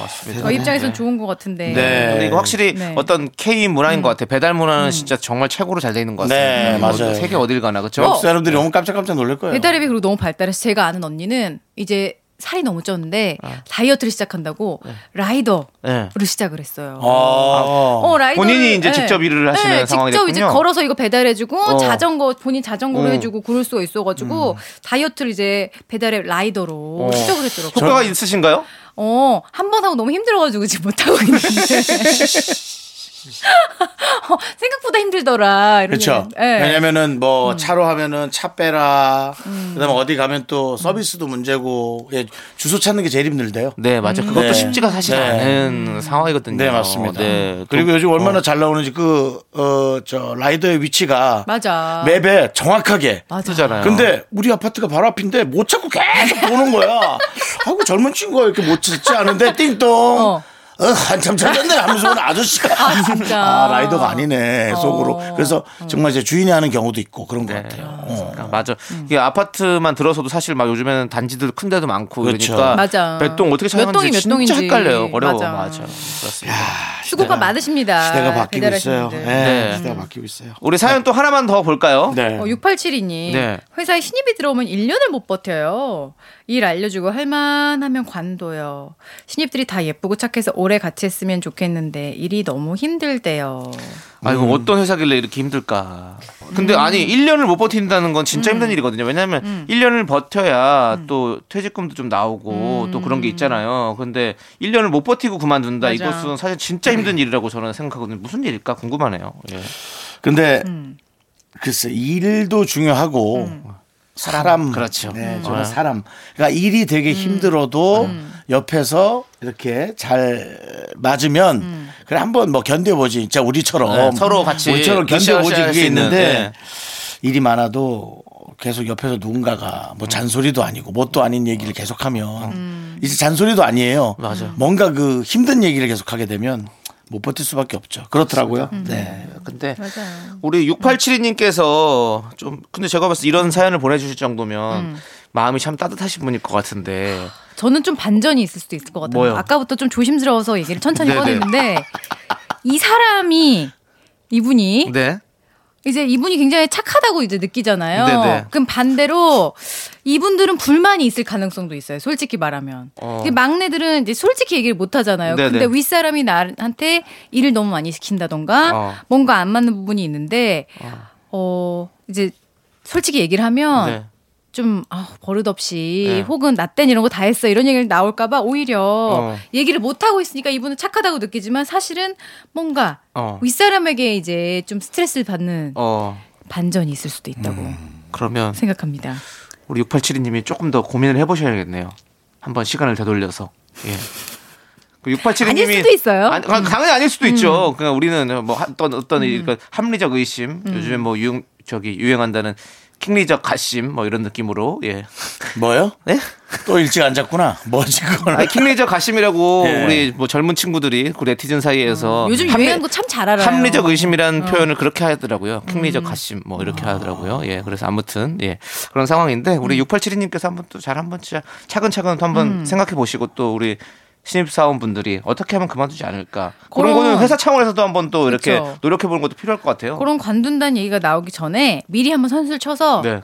맞습니다. 저희 입장에서는 네. 좋은 것 같은데. 네. 근데 이거 확실히 네. 어떤 K 문화인 것 같아요. 배달 문화는 진짜 정말 최고로 잘 돼 있는 것 같아요. 네, 맞아요. 세계 어딜 가나 그렇죠? 외국 사람들이 너무 깜짝깜짝 놀랄 거예요. 배달 앱이 그리고 너무 발달해서 제가 아는 언니는 이제 살이 너무 쪘는데 다이어트를 시작한다고 라이더를 네. 시작을 했어요. 아. 어, 라이더를- 본인이 이제 네. 직접 일을 하시는 네, 직접 상황이겠군요. 이제 걸어서 이거 배달해주고 어. 자전거 본인 자전거로 어. 해주고 그럴 수가 있어가지고 다이어트를 이제 배달앱 라이더로 어. 시작을 했더라고요. 효과가 있으신가요? 어, 한 번 하고 너무 힘들어가지고 지금 못 하고 있는데. 생각보다 힘들더라. 이러면. 그렇죠. 예. 왜냐면은 음. 뭐 차로 하면은 차 빼라. 그다음에 어디 가면 또 서비스도 문제고 예, 주소 찾는 게 제일 힘들대요. 네, 맞아. 그것도 네. 쉽지가 사실 네. 않은 상황이거든요. 네 맞습니다. 네. 그리고 또- 요즘 얼마나 어, 잘 나오는지 그어저 라이더의 위치가 맞아. 맵에 정확하게. 맞아. 뜨잖아요. 근데 우리 아파트가 바로 앞인데 못 찾고 계속 보는 거야. 하고 젊은 친구가 이렇게 못 찾지 않은데 띵동. 어. 어. 한참 찾았네 하면서 아저씨가 아, 진짜. 아, 라이더가 아니네 속으로. 어. 그래서 정말 이제 주인이 하는 경우도 있고 그런 것 네. 같아요. 어. 그러니까 맞아. 이게 아파트만 들어서도 사실 막 요즘에는 단지들 큰 데도 많고 그렇죠. 그러니까 맞아. 몇 동 어떻게 몇 동이 찾았는지 몇 진짜 동인지. 헷갈려요. 어려워. 맞아. 맞아. 그렇습니다. 수고가 많으십니다. 시대가 바뀌고 배달하시는 있어요. 분들. 네, 네. 시대가 바뀌고 있어요. 우리 사연 또 하나만 더 볼까요? 네. 어, 6872님. 네. 회사에 신입이 들어오면 1년을 못 버텨요. 일 알려주고 할만하면 관둬요. 신입들이 다 예쁘고 착해서 오래 같이 했으면 좋겠는데 일이 너무 힘들대요. 아이고 음. 어떤 회사길래 이렇게 힘들까. 근데 아니 1년을 못 버틴다는 건 진짜 힘든 일이거든요. 왜냐하면 1년을 버텨야 또 퇴직금도 좀 나오고 또 그런 게 있잖아요. 근데 1년을 못 버티고 그만둔다. 맞아. 이것은 사실 진짜 힘든 일이라고 저는 생각하거든요. 무슨 일일까 궁금하네요. 예. 근데 음. 글쎄 일도 중요하고 사람 그렇죠. 네, 음. 저는 어. 사람. 그러니까 일이 되게 힘들어도 옆에서 이렇게 잘 맞으면 그래 한번 뭐 견뎌보지. 진짜 우리처럼 네, 서로 같이 우리처럼 견뎌보지 그게 있는, 있는데 네. 일이 많아도 계속 옆에서 누군가가 뭐 잔소리도 아니고 뭣도 아닌 얘기를 계속하면 이제 잔소리도 아니에요. 맞아. 뭔가 그 힘든 얘기를 계속하게 되면 못 버틸 수밖에 없죠. 그렇더라고요. 네. 근데 맞아요. 우리 6872님께서 좀 근데 제가 봤을 때 이런 사연을 보내주실 정도면 음. 마음이 참 따뜻하신 분일 것 같은데 저는 좀 반전이 있을 수도 있을 것 같아요. 뭐요? 아까부터 좀 조심스러워서 얘기를 천천히. 꺼냈는데 이 사람이 이분이 네 이제 이분이 굉장히 착하다고 이제 느끼잖아요. 네네. 그럼 반대로 이분들은 불만이 있을 가능성도 있어요. 솔직히 말하면. 어. 막내들은 이제 솔직히 얘기를 못 하잖아요. 네네. 근데 윗사람이 나한테 일을 너무 많이 시킨다던가 어. 뭔가 안 맞는 부분이 있는데 어, 이제 솔직히 얘기를 하면 네. 좀 아, 버릇없이 네. 혹은 나 땐 이런 거 다 했어 이런 얘기를 나올까봐 오히려 어. 얘기를 못 하고 있으니까 이분은 착하다고 느끼지만 사실은 뭔가 어. 윗사람에게 이제 좀 스트레스를 받는 어 반전이 있을 수도 있다고 그러면 생각합니다. 우리 6872님이 조금 더 고민을 해보셔야겠네요. 한번 시간을 되돌려서. 예. 그 6872님이 아닐 수도 있어요. 음. 아니, 당연히 아닐 수도 있죠. 그냥 우리는 뭐 한- 어떤 어떤 이- 그 합리적 의심, 음. 요즘에 뭐 유행 저기 유행한다는 킹리적 가심 뭐 이런 느낌으로 예. 뭐요? 네? 또 일찍 안 잤구나. 뭐지 그거는? 아니, 킹리적 가심이라고 예. 우리 뭐 젊은 친구들이 그 네티즌 사이에서 음. 요즘 합리- 유행한 거 참 잘 알아요. 합리적 의심이라는 표현을 그렇게 음. 하더라고요. 킹리적 가심 뭐 이렇게 하더라고요. 예. 그래서 아무튼 예. 그런 상황인데 우리 음. 6872님께서 한번 또 잘 한번 진짜 차근차근 또 한번 생각해 보시고 또 우리 신입사원 분들이 어떻게 하면 그만두지 않을까. 그런 그럼. 거는 회사 차원에서도 한번 또 이렇게 그쵸. 노력해 보는 것도 필요할 것 같아요. 그런 관둔다는 얘기가 나오기 전에 미리 한번 선수를 쳐서 네.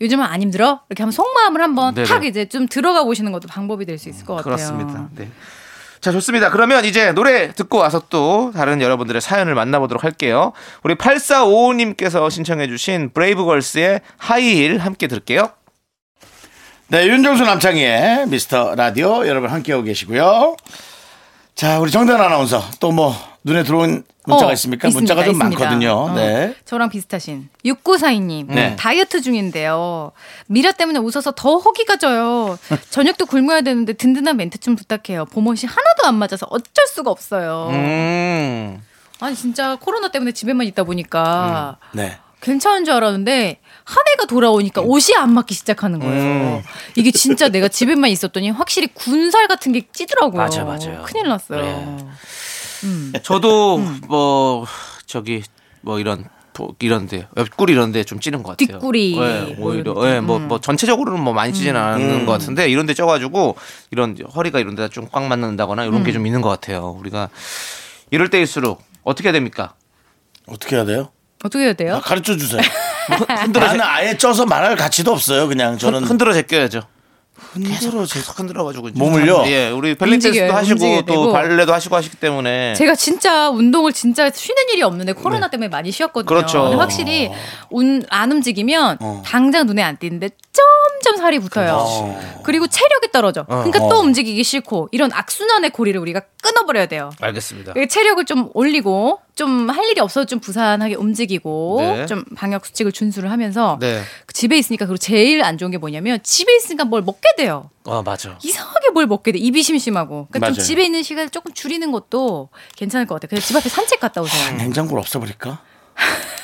요즘은 안 힘들어? 이렇게 한번 속마음을 한번 네네. 탁 이제 좀 들어가 보시는 것도 방법이 될 수 있을 것 같아요. 그렇습니다. 네. 자, 좋습니다. 그러면 이제 노래 듣고 와서 또 다른 여러분들의 사연을 만나보도록 할게요. 우리 8455님께서 신청해주신 브레이브걸스의 하이힐 함께 들을게요. 네, 윤정수 남창희의 미스터 라디오 여러분 함께하고 계시고요. 자, 우리 정단 아나운서 또 뭐 눈에 들어온 문자가 어, 있습니까? 있습니다, 문자가 좀 있습니다. 많거든요. 어, 네. 저랑 비슷하신 6942님 네. 다이어트 중인데요. 미라 때문에 웃어서 더 허기가 져요. 저녁도 굶어야 되는데 든든한 멘트 좀 부탁해요. 보모씨 하나도 안 맞아서 어쩔 수가 없어요. 음. 아니 진짜 코로나 때문에 집에만 있다 보니까 네. 괜찮은 줄 알았는데 한 해가 돌아오니까 옷이 안 맞기 시작하는 거예요. 이게 진짜 내가 집에만 있었더니 확실히 군살 같은 게 찌더라고요. 맞아, 맞아요. 큰일 났어요. 네. 저도 뭐 저기 뭐 이런 뭐 이런데 옆구리 이런데 좀 찌는 것 같아요. 뒷구리. 네, 오히려 뭐 예, 뭐, 뭐 전체적으로는 뭐 많이 찌지는 않는 것 같은데 이런데 쪄가지고 이런 허리가 이런데 좀 꽉 맞는다거나 이런 게좀 있는 것 같아요. 우리가 이럴 때일수록 어떻게 해야 됩니까? 어떻게 해야 돼요? 어떻게 해야 돼요? 가르쳐 주세요. 흔들어 나는 아예 쪄서 말할 가치도 없어요. 그냥 저는 흔들어 제껴야죠. 흔들어 제 계속 흔들어 가지고 몸을요? 예, 우리 벨리댄스도 하시고 움직여야 또 되고. 발레도 하시고 하시기 때문에 제가 진짜 운동을 진짜 쉬는 일이 없는데 코로나 때문에 많이 쉬었거든요. 그렇죠. 근데 확실히 운, 안 움직이면 어. 당장 눈에 안 띄는데 좀 점점 살이 붙어요. 그리고 체력이 떨어져. 그러니까 또 움직이기 싫고 이런 악순환의 고리를 우리가 끊어버려야 돼요. 알겠습니다. 그 체력을 좀 올리고 좀 할 일이 없어도 좀 부산하게 움직이고 네. 좀 방역 수칙을 준수를 하면서 네. 그 집에 있으니까 그리고 제일 안 좋은 게 뭐냐면 집에 있으니까 뭘 먹게 돼요. 아 맞아. 이상하게 뭘 먹게 돼. 입이 심심하고. 그러니까 좀 맞아요. 집에 있는 시간을 조금 줄이는 것도 괜찮을 것 같아요. 그냥 집 앞에 산책 갔다 오세요. 냉장고를 없애버릴까?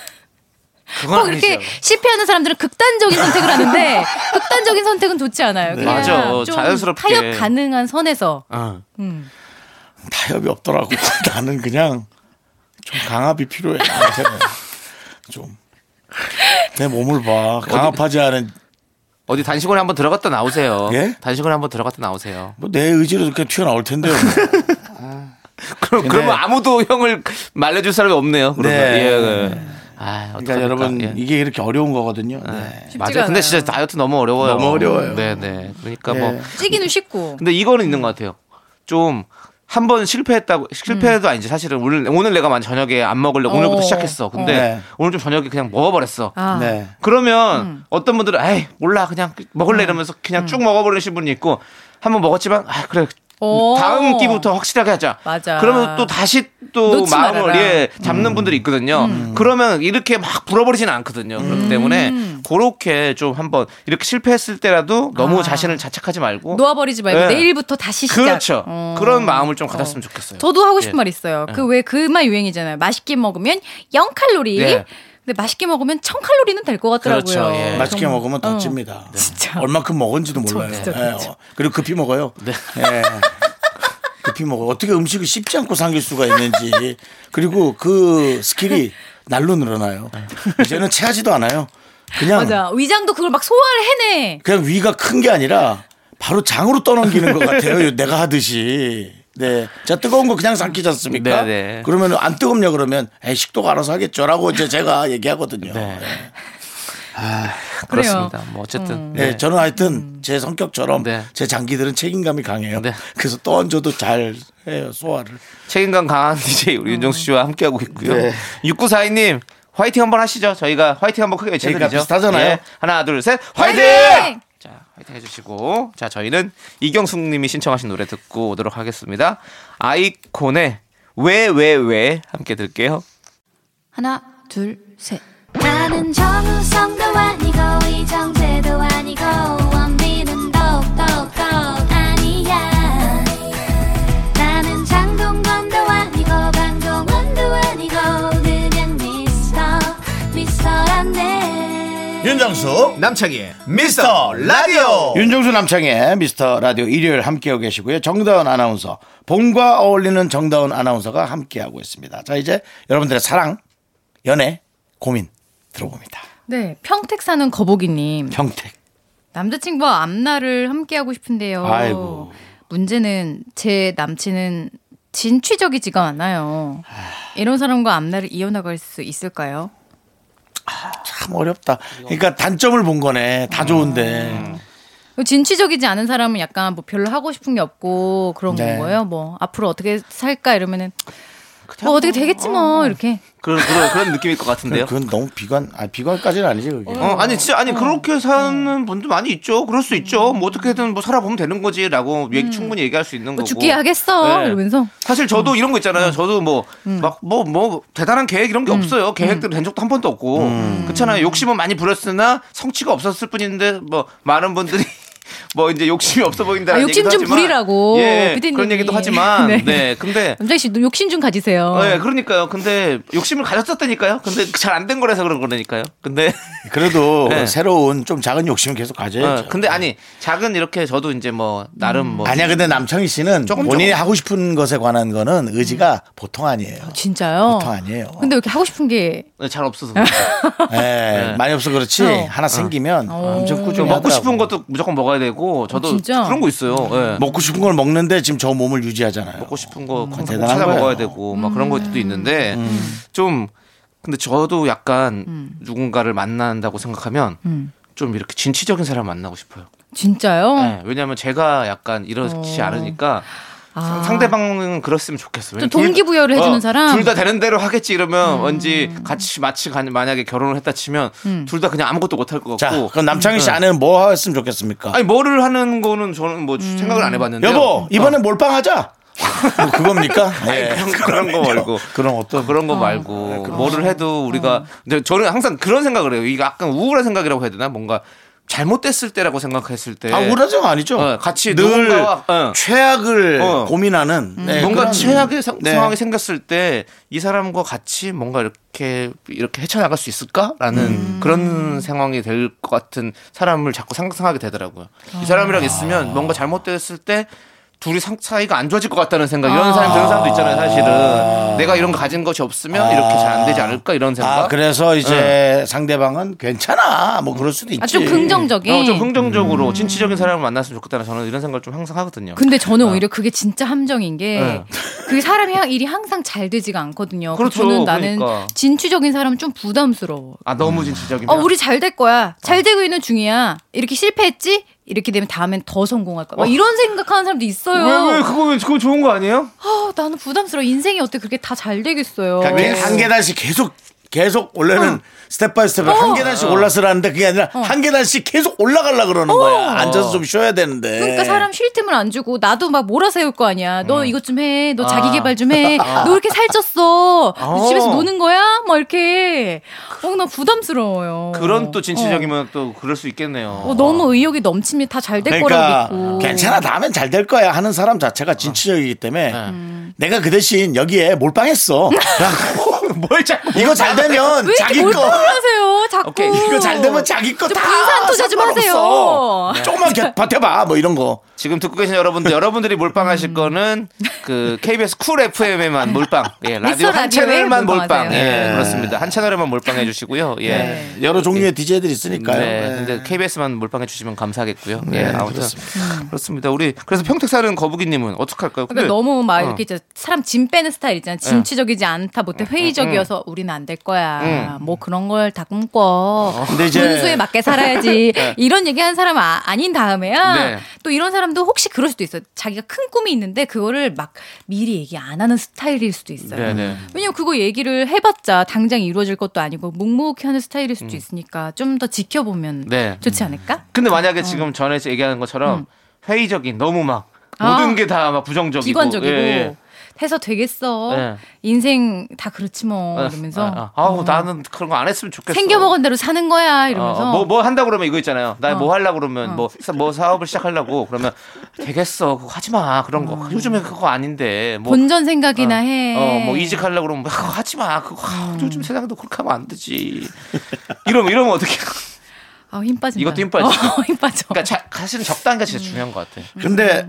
그건 꼭 이렇게. 실패하는 사람들은 극단적인 선택을 하는데 극단적인 선택은 좋지 않아요. 그냥 맞아. 좀 자연스럽게. 타협 가능한 선에서 어. 타협이 없더라고. 나는 그냥 좀 강압이 필요해. 나한테는. 좀. 내 몸을 봐. 강압하지 않은 어디 단식원에 한번 들어갔다 나오세요. 예? 단식원에 한번 들어갔다 나오세요. 뭐 내 의지로 이렇게 튀어나올 텐데요. 그럼 네. 그러면 아무도 형을 말려줄 사람이 없네요. 그러면. 네. 예, 예. 아, 그러니까 어떡합니까? 여러분 예. 이게 이렇게 어려운 거거든요. 네. 쉽지가 맞아요. 근데 않아요. 진짜 다이어트 너무 어려워요. 너무 어려워요. 네, 네. 그러니까 예. 뭐 찌기는 쉽고. 근데 이거는 있는 것 같아요. 좀 한 번 실패했다고 실패도 아니지 사실은 오늘 오늘 내가 만 저녁에 안 먹으려고 어. 오늘부터 시작했어. 근데 네. 오늘 좀 저녁에 그냥 먹어버렸어. 아. 네. 그러면 어떤 분들은 에이 몰라 그냥 먹을래 이러면서 그냥 쭉 먹어버리신 분이 있고 한 번 먹었지만 아 그래 오. 다음 끼부터 확실하게 하자. 맞아. 그러면 또 다시 또 마음을 말아라. 예, 잡는 분들이 있거든요. 그러면 이렇게 막 불어버리지는 않거든요. 그렇기 때문에 그렇게 좀 한번 이렇게 실패했을 때라도 너무 아. 자신을 자책하지 말고 놓아버리지 말고 네. 내일부터 다시 시작. 그렇죠. 어. 그런 마음을 좀 가졌으면 좋겠어요. 저도 하고 싶은 예. 말 있어요. 그 왜 그 말 유행이잖아요. 맛있게 먹으면 0 칼로리. 예. 근데 맛있게 먹으면 1000 칼로리는 될 것 같더라고요. 그렇죠, 예. 맛있게 정말. 먹으면 더 어. 찝니다. 진짜. 얼마큼 먹은지도 몰라요. 진짜, 예. 어. 그리고 급히 먹어요. 네. 예. 급히 먹어. 어떻게 음식을 씹지 않고 삼킬 수가 있는지. 그리고 그 스킬이 날로 늘어나요. 이제는 체하지도 않아요. 그냥 맞아. 위장도 그걸 막 소화를 해내. 그냥 위가 큰 게 아니라 바로 장으로 떠넘기는 것 같아요. 내가 하듯이. 네. 자, 뜨거운 거 그냥 삼키지 않습니까? 네, 네. 그러면 안 뜨겁냐 그러면 에이, 식도가 알아서 하겠죠라고 이제 제가 얘기하거든요. 네. 네. 그렇습니다. 뭐 어쨌든 네, 네. 저는 하여튼 제 성격처럼 네. 제 장기들은 책임감이 강해요. 네. 그래서 떠얹어도 잘 해요, 소화를. 책임감 강한 DJ 우리 윤정수 씨와 함께하고 있고요. 네. 6942님 화이팅 한번 하시죠. 저희가 화이팅 한번 크게 외쳐드리죠. 그러니까 비슷하잖아요. 예. 하나 둘 셋 화이팅! 화이팅! 자 화이팅 해주시고 자 저희는 이경숙 님이 신청하신 노래 듣고 오도록 하겠습니다. 아이콘의 왜 왜 왜 함께 들게요. 하나, 둘, 셋. 나는 정우성도 아니고 이정재도 아니고 윤정수 남창희 미스터 라디오 윤정수 남창의 미스터 라디오 일요일 함께하고 계시고요. 정다운 아나운서 봄과 어울리는 정다운 아나운서가 함께하고 있습니다. 자 이제 여러분들의 사랑, 연애, 고민 들어봅니다. 네. 평택 사는 거북이님. 평택. 남자친구와 앞날을 함께하고 싶은데요. 아이고. 문제는 제 남친은 진취적이지가 않아요. 이런 사람과 앞날을 이어나갈 수 있을까요? 참 어렵다. 그러니까 단점을 본 거네. 다 좋은데. 진취적이지 않은 사람은 약간 뭐 별로 하고 싶은 게 없고 그런 네. 거예요. 뭐 앞으로 어떻게 살까 이러면은 뭐 어떻게 되겠지 뭐 이렇게. 그런 그런 그런 느낌일 것 같은데요. 그건 너무 비관, 아 비관까지는 아니지 그게. 어, 아니 진짜 아니 그렇게 사는 분들 많이 있죠. 그럴 수 있죠. 뭐 어떻게든 뭐 살아보면 되는 거지라고 얘기- 충분히 얘기할 수 있는 뭐 거고. 죽게 하겠어 네. 이러면서 사실 저도 이런 거 있잖아요. 저도 뭐 막뭐뭐 대단한 계획 이런 게 없어요. 계획대로 된 적도 한 번도 없고 그렇잖아요. 욕심은 많이 부렸으나 성취가 없었을 뿐인데 뭐 많은 분들이 뭐 이제 욕심이 없어 보인다는 아, 욕심 얘기도 좀 하지만 부리라고, 예. 그런 얘기도 하지만 네. 네, 근데 남자희 씨 욕심 좀 가지세요. 네, 그러니까요. 근데 욕심을 가졌었다니까요. 근데 잘 안 된 거라서 그런 거라니까요. 근데 그래도 네. 새로운 좀 작은 욕심을 계속 가져야죠. 어, 근데 아니 작은 이렇게 저도 이제 뭐 나름 뭐 아니야 근데 남창희 씨는 조금, 본인이 조금. 하고 싶은 것에 관한 거는 의지가 보통 아니에요. 진짜요? 보통 아니에요. 근데 왜 이렇게 하고 싶은 게 잘 없어서 그렇죠. 예, 많이 없어 그렇지 어. 하나 생기면 엄청 꾸준히 좀 먹고. 싶은 것도 무조건 먹어야 되고 저도 어, 진짜? 그런 거 있어요. 예. 먹고 싶은 걸 먹는데 지금 저 몸을 유지하잖아요. 먹고 싶은 거꼭 대단한 찾아 거예요. 먹어야 되고 막 그런 것도 있는데 좀 근데 저도 약간 누군가를 만난다고 생각하면 음. 좀 이렇게 진취적인 사람 만나고 싶어요. 진짜요? 네, 왜냐하면 제가 약간 이렇지 어. 않으니까 아. 상대방은 그랬으면 좋겠어요. 좀 동기부여를 해주는 사람? 둘 다 되는 대로 하겠지 이러면 왠지 같이 마치 가- 만약에 결혼을 했다 치면 둘다 그냥 아무것도 못할것 자, 같고. 그럼 남창희 씨 네. 아내는 뭐 했으면 좋겠습니까? 아니 뭐를 하는 거는 저는 뭐 생각을 안 해봤는데. 여보, 이번엔 몰빵하자. 뭐 그겁니까? 예. 그런, 그런 거 말고. 그런 어떤 그런 거 말고 뭐를 해도 우리가 근데 저는 항상 그런 생각을 해요. 이게 약간 우울한 생각이라고 해야 되나? 뭔가 잘못됐을 때라고 생각했을 때 아, 우울하죠 아니죠. 어, 같이 늘 누군가와, 어. 최악을 어. 고민하는 네, 뭔가 최악의 상, 네. 상황이 생겼을 때 이 사람과 같이 뭔가 이렇게 이렇게 헤쳐나갈 수 있을까라는 음. 그런 상황이 될 것 같은 사람을 자꾸 상상하게 되더라고요. 이 사람이랑 있으면 뭔가 잘못됐을 때 둘이 상, 사이가 안 좋아질 것 같다는 생각 이런 사람 드는 사람도 있잖아요 사실은 내가 이런 거 가진 것이 없으면 이렇게 잘 안 되지 않을까 이런 생각 아, 그래서 이제 상대방은 괜찮아. 뭐 그럴 수도 있지. 아, 좀 긍정적인. 어, 좀 긍정적으로 음. 진취적인 사람을 만났으면 좋겠다는 저는 이런 생각을 좀 항상 하거든요. 근데 저는 오히려 그게 진짜 함정인 게 네. 그 사람이 하- 일이 항상 잘 되지가 않거든요. 그렇죠. 저는 나는 그러니까. 진취적인 사람은 좀 부담스러워. 아 너무 진취적이면 어, 우리 잘 될 거야. 잘 되고 있는 중이야. 이렇게 실패했지? 이렇게 되면 다음엔 더 성공할 거야. 막 이런 생각하는 사람도 있어요. 왜, 왜, 그거, 왜, 그거 좋은 거 아니에요? 아, 나는 부담스러워. 인생이 어떻게 그렇게 다 잘 되겠어요. 그러니까 한 계단씩 계속 계속 원래는 step by step 한 계단씩 올라서라는데 그게 아니라 한 계단씩 계속 올라가려 그러는 거야. 앉아서 좀 쉬어야 되는데. 그러니까 사람 쉴 틈을 안 주고 나도 막 몰아세울 거 아니야. 너 이것 좀 해. 너 자기 아. 개발 좀 해. 너 이렇게 살쪘어. 너 어. 집에서 노는 거야? 막 이렇게. 어, 나 부담스러워요. 그런 또 진취적이면 또 그럴 수 있겠네요. 어, 너무 의욕이 넘치면 다 잘될 그러니까 거라고 믿고. 괜찮아 다음엔 잘 될 거야 하는 사람 자체가 진취적이기 때문에 네. 내가 그 대신 여기에 몰빵했어. 뭘 자꾸 이거 잘 되면 왜 자기 거 하세요? 자꾸. 오케이, 이거 잘 되면 자기 거좀다 분산 투자 좀 하세요. 조금만 겨- 버텨봐 뭐 이런 거. 지금 듣고 계신 여러분들 여러분들이 몰빵하실 거는 그 KBS 쿨 FM에만 몰빵, 예 라디오 한 채널만 몰빵. 예 네. 그렇습니다 한 채널에만 몰빵해 주시고요, 예. 네. 여러 종류의 DJ들이 있으니까요. 네, 네. 근데 KBS만 몰빵해 주시면 감사하겠고요. 네, 예, 아무튼 그렇습니다. 그렇습니다. 우리 그래서 평택 사는 거북이 님은 어떻게 할까요? 그러니까 너무 막 어. 이렇게 이제 사람 짐 빼는 스타일 있잖아. 진취적이지 않다, 못해 회의적이어서 우리는 안 될 거야. 뭐 그런 걸 다 꿈꿔. 근데 이제- 분수에 맞게 살아야지. 이런 얘기하는 사람은 아, 닌 다음에야 네. 또 이런 사람 도 혹시 그럴 수도 있어요. 자기가 큰 꿈이 있는데 그거를 막 미리 얘기 안 하는 스타일일 수도 있어요. 네, 네. 왜냐면 그거 얘기를 해봤자 당장 이루어질 것도 아니고 묵묵히 하는 스타일일 수도 있으니까 좀 더 지켜보면 음. 네. 좋지 않을까? 근데 만약에 지금 전에 얘기하는 것처럼 회의적인 너무 막 아. 모든 게다 막 부정적이고 비관적이고 예, 예. 해서 되겠어. 네. 인생 다 그렇지 뭐 이러면서 아, 아, 아우 나는 그런 거 안 했으면 좋겠어. 생겨 먹은 대로 사는 거야 이러면서 어, 뭐, 뭐 한다 그러면 이거 있잖아요. 나뭐 어. 하려고 그러면 뭐, 사- 뭐 사업을 시작하려고 그러면 되겠어. 그거 하지 마. 그런 거. 요즘에 그거 아닌데. 뭐, 본전 생각이나 해. 어, 뭐 이직하려고 그러면 뭐 그거 하지 마. 그거 아, 요즘 세상도 그렇게 하면 안 되지. 이러면, 이러면 어떻게. 아, 힘 빠진다. 이것도 힘 빠지죠. 어, 힘 빠져. 그러니까 자, 사실은 적당히가 진짜 중요한 것 같아. 근데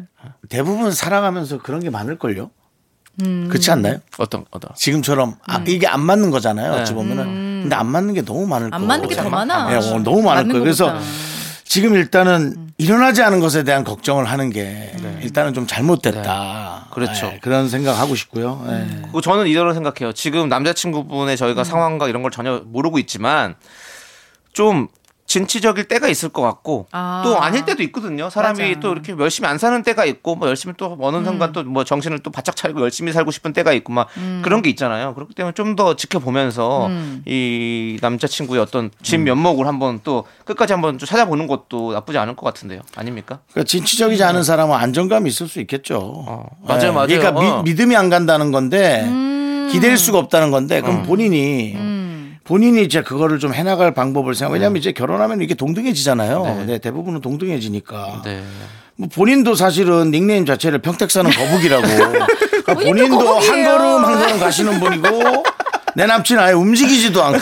대부분 살아가면서 그런 게 많을걸요. 그렇지 않나요? 어떤, 어떤. 지금처럼 아, 이게 안 맞는 거잖아요. 네. 어찌 보면은. 근데 안 맞는 게 너무 많을 거예요. 안 맞는 게 더 많아. 네, 어, 너무 많을 거예요. 그래서. 지금 일단은 일어나지 않은 것에 대한 걱정을 하는 게 일단은 좀 잘못됐다. 네. 그렇죠. 네, 그런 생각하고 싶고요. 네. 그리고 저는 이런 생각해요. 지금 남자친구분의 저희가 상황과 이런 걸 전혀 모르고 있지만 좀 진취적일 때가 있을 것 같고 아. 또 아닐 때도 있거든요. 사람이 맞아. 또 이렇게 열심히 안 사는 때가 있고 뭐 열심히 또 어느 순간 또뭐 정신을 또 바짝 차리고 열심히 살고 싶은 때가 있고 막 그런 게 있잖아요. 그렇기 때문에 좀 더 지켜보면서 이 남자친구의 어떤 진 면목을 한번 또 끝까지 한번 좀 찾아보는 것도 나쁘지 않을 것 같은데요. 아닙니까? 그러니까 진취적이지 않은 사람은 안정감이 있을 수 있겠죠. 맞아요, 네. 맞아요. 그러니까 어. 미, 믿음이 안 간다는 건데 음. 기댈 수가 없다는 건데 그럼 본인이 본인이 이제 그거를 좀 해나갈 방법을 생각. 왜냐하면 이제 결혼하면 이게 동등해지잖아요. 네. 대부분은 동등해지니까. 네. 뭐 본인도 사실은 닉네임 자체를 평택 사는 거북이라고. 그러니까 본인도 한 거북이에요. 걸음 한 걸음 가시는 분이고 내 남친 아예 움직이지도 않고.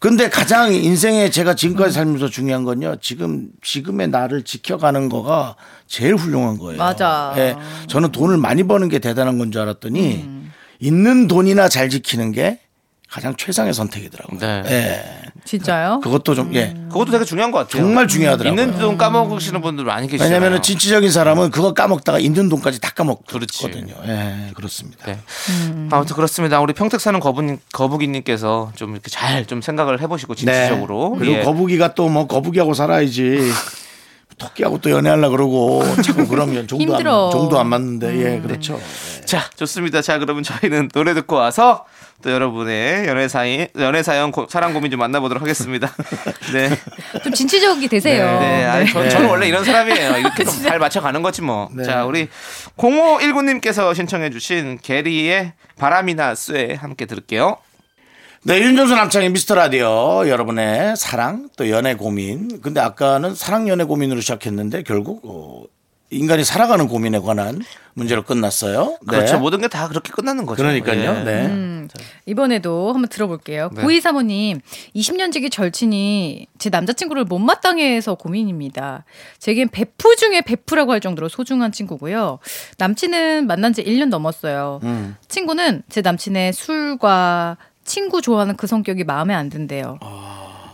근데 가장 인생에 제가 지금까지 살면서 중요한 건요. 지금 지금의 나를 지켜가는 거가 제일 훌륭한 거예요. 맞아. 예, 저는 돈을 많이 버는 게 대단한 건 줄 알았더니 있는 돈이나 잘 지키는 게 가장 최상의 선택이더라고요. 네. 예. 진짜요? 그것도 좀 예. 그것도 되게 중요한 것 같아요. 정말 중요하더라고요. 있는 돈 까먹으시는 분들 많이 계시잖아요. 왜냐면은 진취적인 사람은 그거 까먹다가 있는 돈까지 다. 까먹거든요. 예, 그렇습니다. 네. 아무튼 그렇습니다. 우리 평택 사는 거북이, 거북이님께서 좀 이렇게 잘 좀 생각을 해보시고 진취적으로. 네. 그리고 예. 거북이가 또 뭐 거북이하고 살아야지. 토끼하고 또 연애하려 그러고 자꾸 그러면 종도 힘들어. 안, 종도 안 맞는데 예 그렇죠. 자, 좋습니다. 자, 그러면 저희는 노래 듣고 와서 또 여러분의 연애 사이 연애 사연 고- 사랑 고민 좀 만나보도록 하겠습니다. 네. 좀 진취적이 되세요. 네, 아니, 저, 네. 저는 원래 이런 사람이에요. 이렇게 좀잘 맞춰가는 거지 뭐. 네. 자, 우리 0519님께서 신청해주신 게리의 바람이나 쇠 함께 들을게요. 네, 윤정수 남창의 미스터 라디오 여러분의 사랑 또 연애 고민. 근데 아까는 사랑 연애 고민으로 시작했는데 결국 어, 인간이 살아가는 고민에 관한 문제로 끝났어요. 네. 그렇죠. 모든 게 다 그렇게 끝나는 거죠. 그러니까요. 예. 네. 음, 이번에도 한번 들어볼게요. 네. 고이 사모님, 20년 지기 절친이 제 남자친구를 못마땅해 해서 고민입니다. 제겐 베프 중에 베프라고 할 정도로 소중한 친구고요. 남친은 만난 지 1년 넘었어요. 음. 친구는 제 남친의 술과 친구 좋아하는 그 성격이 마음에 안 든대요.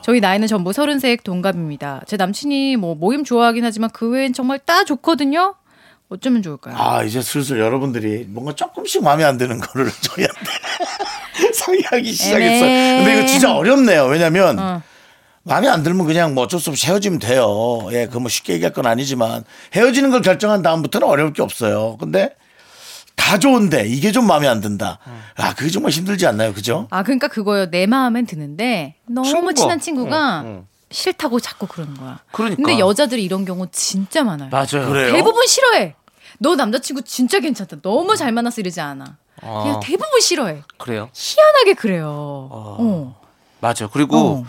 저희 나이는 전부 33 동갑입니다. 제 남친이 뭐 모임 좋아하긴 하지만 그 외엔 정말 다 좋거든요. 어쩌면 좋을까요? 아, 이제 슬슬 여러분들이 뭔가 조금씩 마음에 안 드는 거를 저희한테 상의하기 시작했어요. 근데 이거 진짜 어렵네요. 왜냐면 어. 마음에 안 들면 그냥 뭐 어쩔 수 없이 헤어지면 돼요. 예, 그 뭐 쉽게 얘기할 건 아니지만 헤어지는 걸 결정한 다음부터는 어려울 게 없어요. 근데 다 좋은데 이게 좀 마음에 안 든다. 아, 그게 정말 힘들지 않나요? 그죠? 아, 그러니까 그거요. 내 마음엔 드는데 너무 친구가. 친한 친구가 응, 응. 싫다고 자꾸 그러는 거야. 그러니까. 근데 여자들이 이런 경우 진짜 많아요. 맞아요. 그래요? 대부분 싫어해. 너 남자친구 진짜 괜찮다. 너무 잘 만나서 이러지 않아. 그냥 아. 대부분 싫어해. 그래요. 희한하게 그래요. 어. 맞아요. 그리고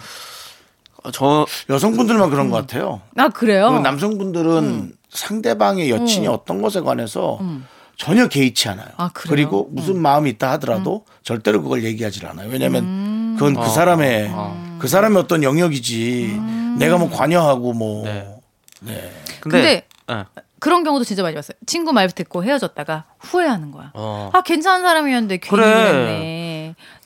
어. 저 여성분들만 그런 것 같아요. 아 그래요? 그리고 남성분들은 상대방의 여친이 어떤 것에 관해서 전혀 개의치 않아요. 아, 그래요? 그리고 무슨 마음이 있다 하더라도 절대로 그걸 얘기하지 않아요. 왜냐하면 그건 그 사람의 그 사람의 어떤 영역이지. 내가 뭐 관여하고 뭐 네. 근데 예. 그런 경우도 진짜 많이 봤어요. 친구 말 듣고 헤어졌다가 후회하는 거야. 어. 아 괜찮은 사람이었는데 괜히 그래. 그랬네.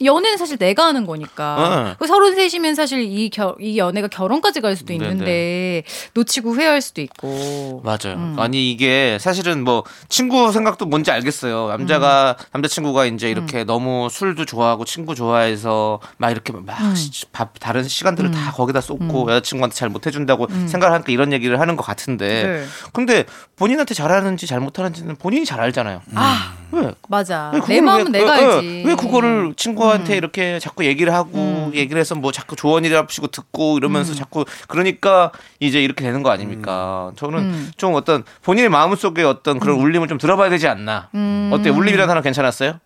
연애는 사실 내가 하는 거니까. 네. 그 서른 셋이면 사실 이, 겨, 이 연애가 결혼까지 갈 수도 네네. 있는데 놓치고 후회할 수도 있고. 맞아요. 음. 아니 이게 사실은 뭐 친구 생각도 뭔지 알겠어요. 남자가 음. 남자 친구가 이제 이렇게 너무 술도 좋아하고 친구 좋아해서 막 이렇게 막 음. 밥 다른 시간들을 다 거기다 쏟고 여자친구한테 잘 못 해준다고 생각을 하니까 이런 얘기를 하는 것 같은데 음. 네. 근데 본인한테 잘하는지 잘 못하는지는 본인이 잘 알잖아요. 아 왜? 맞아. 왜 내 마음은 왜- 내가 왜- 알지. 음. 왜 그거를 친구 한테 이렇게 자꾸 얘기를 하고 얘기를 해서 뭐 자꾸 조언이랍시고 듣고 이러면서 음. 자꾸 그러니까 이제 이렇게 되는 거 아닙니까? 저는 음. 좀 어떤 본인의 마음속에 어떤 그런 울림을 좀 들어봐야 되지 않나. 음. 어때? 울림이라는 단어 괜찮았어요?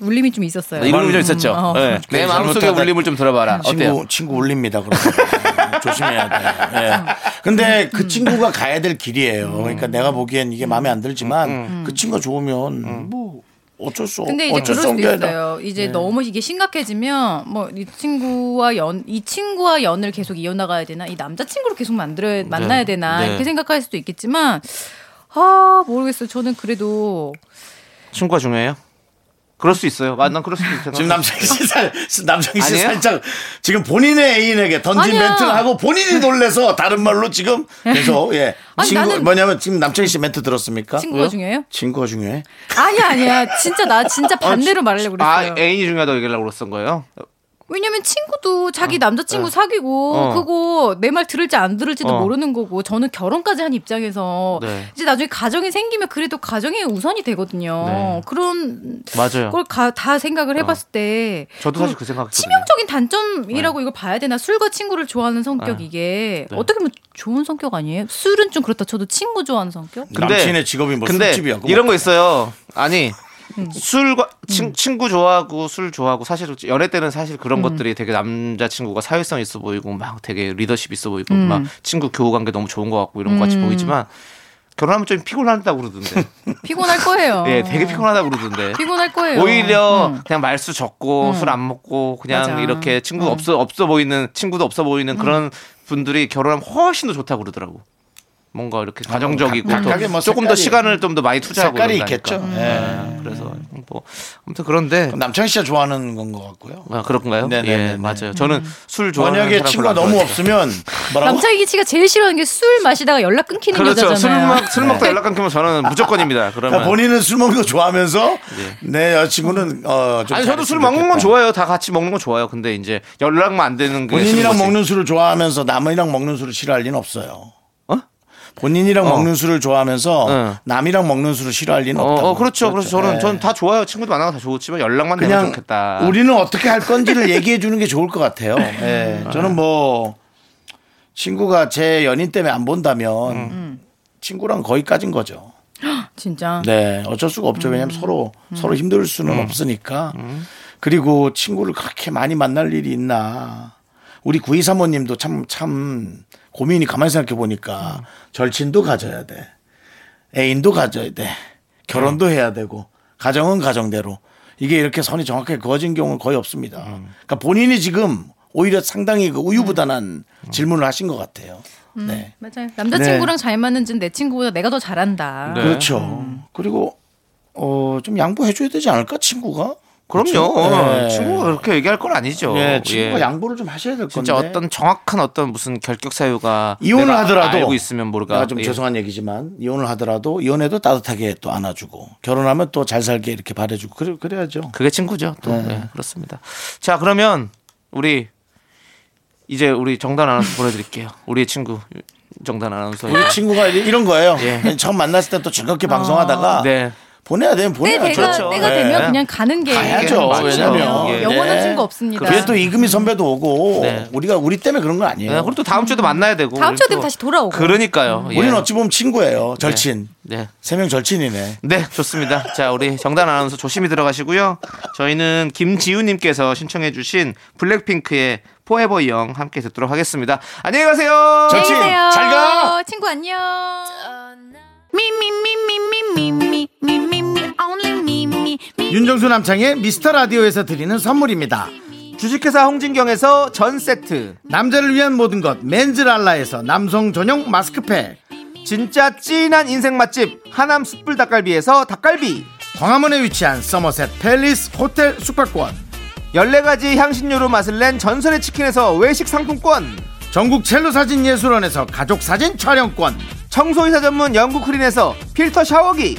울림이 좀 있었어요. 네, 울림이 좀 있었죠. 어. 네. 내 마음속에 울림을 좀 들어봐라. 어때요? 친구 친구 울립니다. 그러면 조심해야 돼요. 예. 근데 그 친구가 가야 될 길이에요. 그러니까 내가 보기엔 이게 마음에 안 들지만 그 친구가 좋으면 뭐 어쩔 수 근데 이제 어쩔 그럴 수 수도 있어요. 이제 너무 이게 심각해지면 뭐 이 친구와 연 이 친구와 연을 계속 이어나가야 되나 이 남자 친구를 계속 만들어 만나야 되나 네. 이렇게 생각할 수도 있겠지만 아 모르겠어요. 저는 그래도 친구가 중요해요? 그럴 수 있어요. 아, 난 그럴 수도 있어요. 지금 남창희 씨 살, 남창희 씨 아니에요? 살짝 지금 본인의 애인에게 던진 아니야. 멘트를 하고 본인이 놀래서 다른 말로 지금 계속 예 아니, 친구 나는- 뭐냐면 지금 남창희 씨 멘트 들었습니까? 친구가 중요해요? 친구가 중요해. 아니야 아니야. 진짜 나 진짜 반대로 말하려고 아, 그랬어요. 애인이 중요하다고 얘기하려고 그랬던 거예요? 왜냐면 친구도 자기 남자친구 사귀고 어. 그거 내 말 들을지 안 들을지도 어. 모르는 거고 저는 결혼까지 한 입장에서 네. 이제 나중에 가정이 생기면 그래도 가정이 우선이 되거든요. 네. 그런 맞아요. 걸 다 생각을 해봤을 때 저도 사실 그 생각했거든요. 치명적인 단점이라고 이걸 봐야 되나 술과 친구를 좋아하는 성격 네. 이게 네. 어떻게 보면 좋은 성격 아니에요? 술은 좀 그렇다 쳐도 친구 좋아하는 성격? 근데- 남친의 직업이 뭐 근데 술집이야. 이런 거 있어요. 아니 음. 술과 친, 친구 좋아하고 술 좋아하고 사실 연애 때는 사실 음. 그런 것들이 되게 남자 친구가 사회성 있어 보이고 막 되게 리더십 있어 보이고 음. 막 친구 교우 관계 너무 좋은 것 같고 이런 것 같이 보이지만 결혼하면 좀 피곤하다고 그러던데. 피곤할 거예요. 예, 되게 피곤하다고 그러던데. 피곤할 거예요. 오히려 음. 그냥 말수 적고 음. 술안 먹고 그냥 맞아. 이렇게 친구 음. 없어 없어 보이는 친구도 없어 보이는 그런 분들이 결혼하면 훨씬 더 좋다고 그러더라고. 뭔가 이렇게 가정적이고 각- 뭐 조금 더 색깔이- 시간을 좀 더 많이 투자하고 색깔이. 있겠죠. 네, 그래서 뭐 아무튼 그런데 남창희 씨가 좋아하는 건 것 같고요. 아, 그런가요? 네네네네. 예, 맞아요. 저는 술 좋아하는 만약에 친구가 너무. 없으면? 남창희 씨가 제일 싫어하는 게 술 마시다가 연락 끊기는 그렇죠. 술 여자잖아요. 먹, 술 먹 다 연락 끊기면 저는 무조건입니다. 그러면 그러니까 본인은 술 먹는 거 좋아하면서 내 여자친구는 어, 좀 아니 저도 술 먹는 건 좋겠다. 좋아요. 다 같이 먹는 건 좋아요. 근데 이제 연락만 안 되는 게 본인이랑. 먹는 술을 좋아하면서 남이랑 먹는 술을 싫어할 리는 없어요. 어? 본인이랑 어. 먹는 술을 좋아하면서 응. 남이랑 먹는 술을 싫어할 리는 어, 없다고. 어, 그렇죠. 그래서 저는 네. 저는 다 좋아요. 친구도 만나고 다 좋지만 연락만 되면 그냥 좋겠다. 우리는 어떻게 할 건지를 얘기해 주는 게 좋을 것 같아요. 예. 저는 뭐 친구가 제 연인 때문에 안 본다면 음. 친구랑 거기까진 거죠. 진짜. 네, 어쩔 수가 없죠. 왜냐하면 서로 서로 힘들 수는 음. 없으니까. 그리고 친구를 그렇게 많이 만날 일이 있나. 우리 구이 사모님도 참, 참 고민이 가만히 생각해 보니까 절친도 가져야 돼. 애인도 가져야 돼. 결혼도 해야 되고. 가정은 가정대로. 이게 이렇게 선이 정확하게 그어진 경우는 거의 없습니다. 그러니까 본인이 지금 오히려 상당히 그 우유부단한 질문을 하신 것 같아요. 네. 맞아요. 남자친구랑 잘 맞는지는 내 친구보다 내가 더 잘한다. 네. 그렇죠. 그리고 어, 좀 양보해줘야 되지 않을까 친구가? 그럼요. 그렇죠? 네. 친구가 그렇게 얘기할 건 아니죠. 예, 친구가 예. 양보를 좀 하셔야 될 건데. 진짜 어떤 정확한 어떤 무슨 결격 사유가 이혼을 하더라도 알고 있으면 모르가 내가 좀 예. 죄송한 얘기지만 이혼을 하더라도 이혼해도 따뜻하게 또 안아주고 결혼하면 또 잘 살게 이렇게 바래주고 그래 그래야죠. 그게 친구죠. 또 네. 네, 그렇습니다. 자 그러면 우리 이제 우리 정단 아나운서 보내드릴게요. 우리의 친구 정단 아나운서. 우리 친구가 이- 이런 거예요. 예. 처음 만났을 때 또 즐겁게 방송하다가 네. 보내야 되면 때 보내야죠. 내가 그렇죠. 때가 네. 되면 그냥 가는 게 가야죠. 맞잖아요. 왜냐면, 예. 영원한 네. 친구 없습니다. 그게 또 이금희 선배도 오고 네. 우리가 우리 때문에 그런 건 아니에요. 네, 그리고 또 다음 주에도 만나야 되고. 다음 주에 되면 또- 다시 돌아오고. 그러니까요. 예. 우리는 어찌 보면 친구예요. 절친. 네. 세 명 절친이네. 네, 좋습니다. 자, 우리 정단 아나운서 조심히 들어가시고요. 저희는 김지우님께서 신청해주신 블랙핑크의 포에버 영 함께 듣도록 하겠습니다. 안녕히 가세요. 절친. 잘 가. 친구 안녕. 윤정수 남창의 미스터 라디오에서 드리는 선물입니다. 주식회사 홍진경에서 전 세트. 남자를 위한 모든 것 맨즈랄라에서 남성 전용 마스크팩. 진짜 찐한 인생 맛집 하남 숯불 닭갈비에서 닭갈비. 광화문에 위치한 서머셋 팰리스 호텔 숙박권. 14가지 향신료로 맛을 낸 전설의 치킨에서 외식 상품권. 전국 첼로 사진 예술원에서 가족 사진 촬영권. 청소이사 전문 영국 크린에서 필터 샤워기.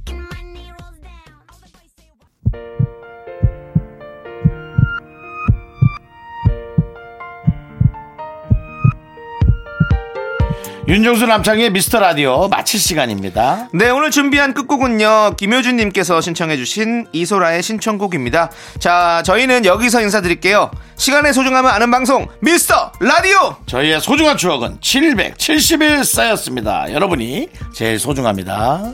윤정수 남창의 미스터 라디오 마칠 시간입니다. 네, 오늘 준비한 끝곡은요, 김효준님께서 신청해주신 이소라의 신청곡입니다. 자, 저희는 여기서 인사드릴게요. 시간의 소중함을 아는 방송, 미스터 라디오! 저희의 소중한 추억은 770일 쌓였습니다. 여러분이 제일 소중합니다.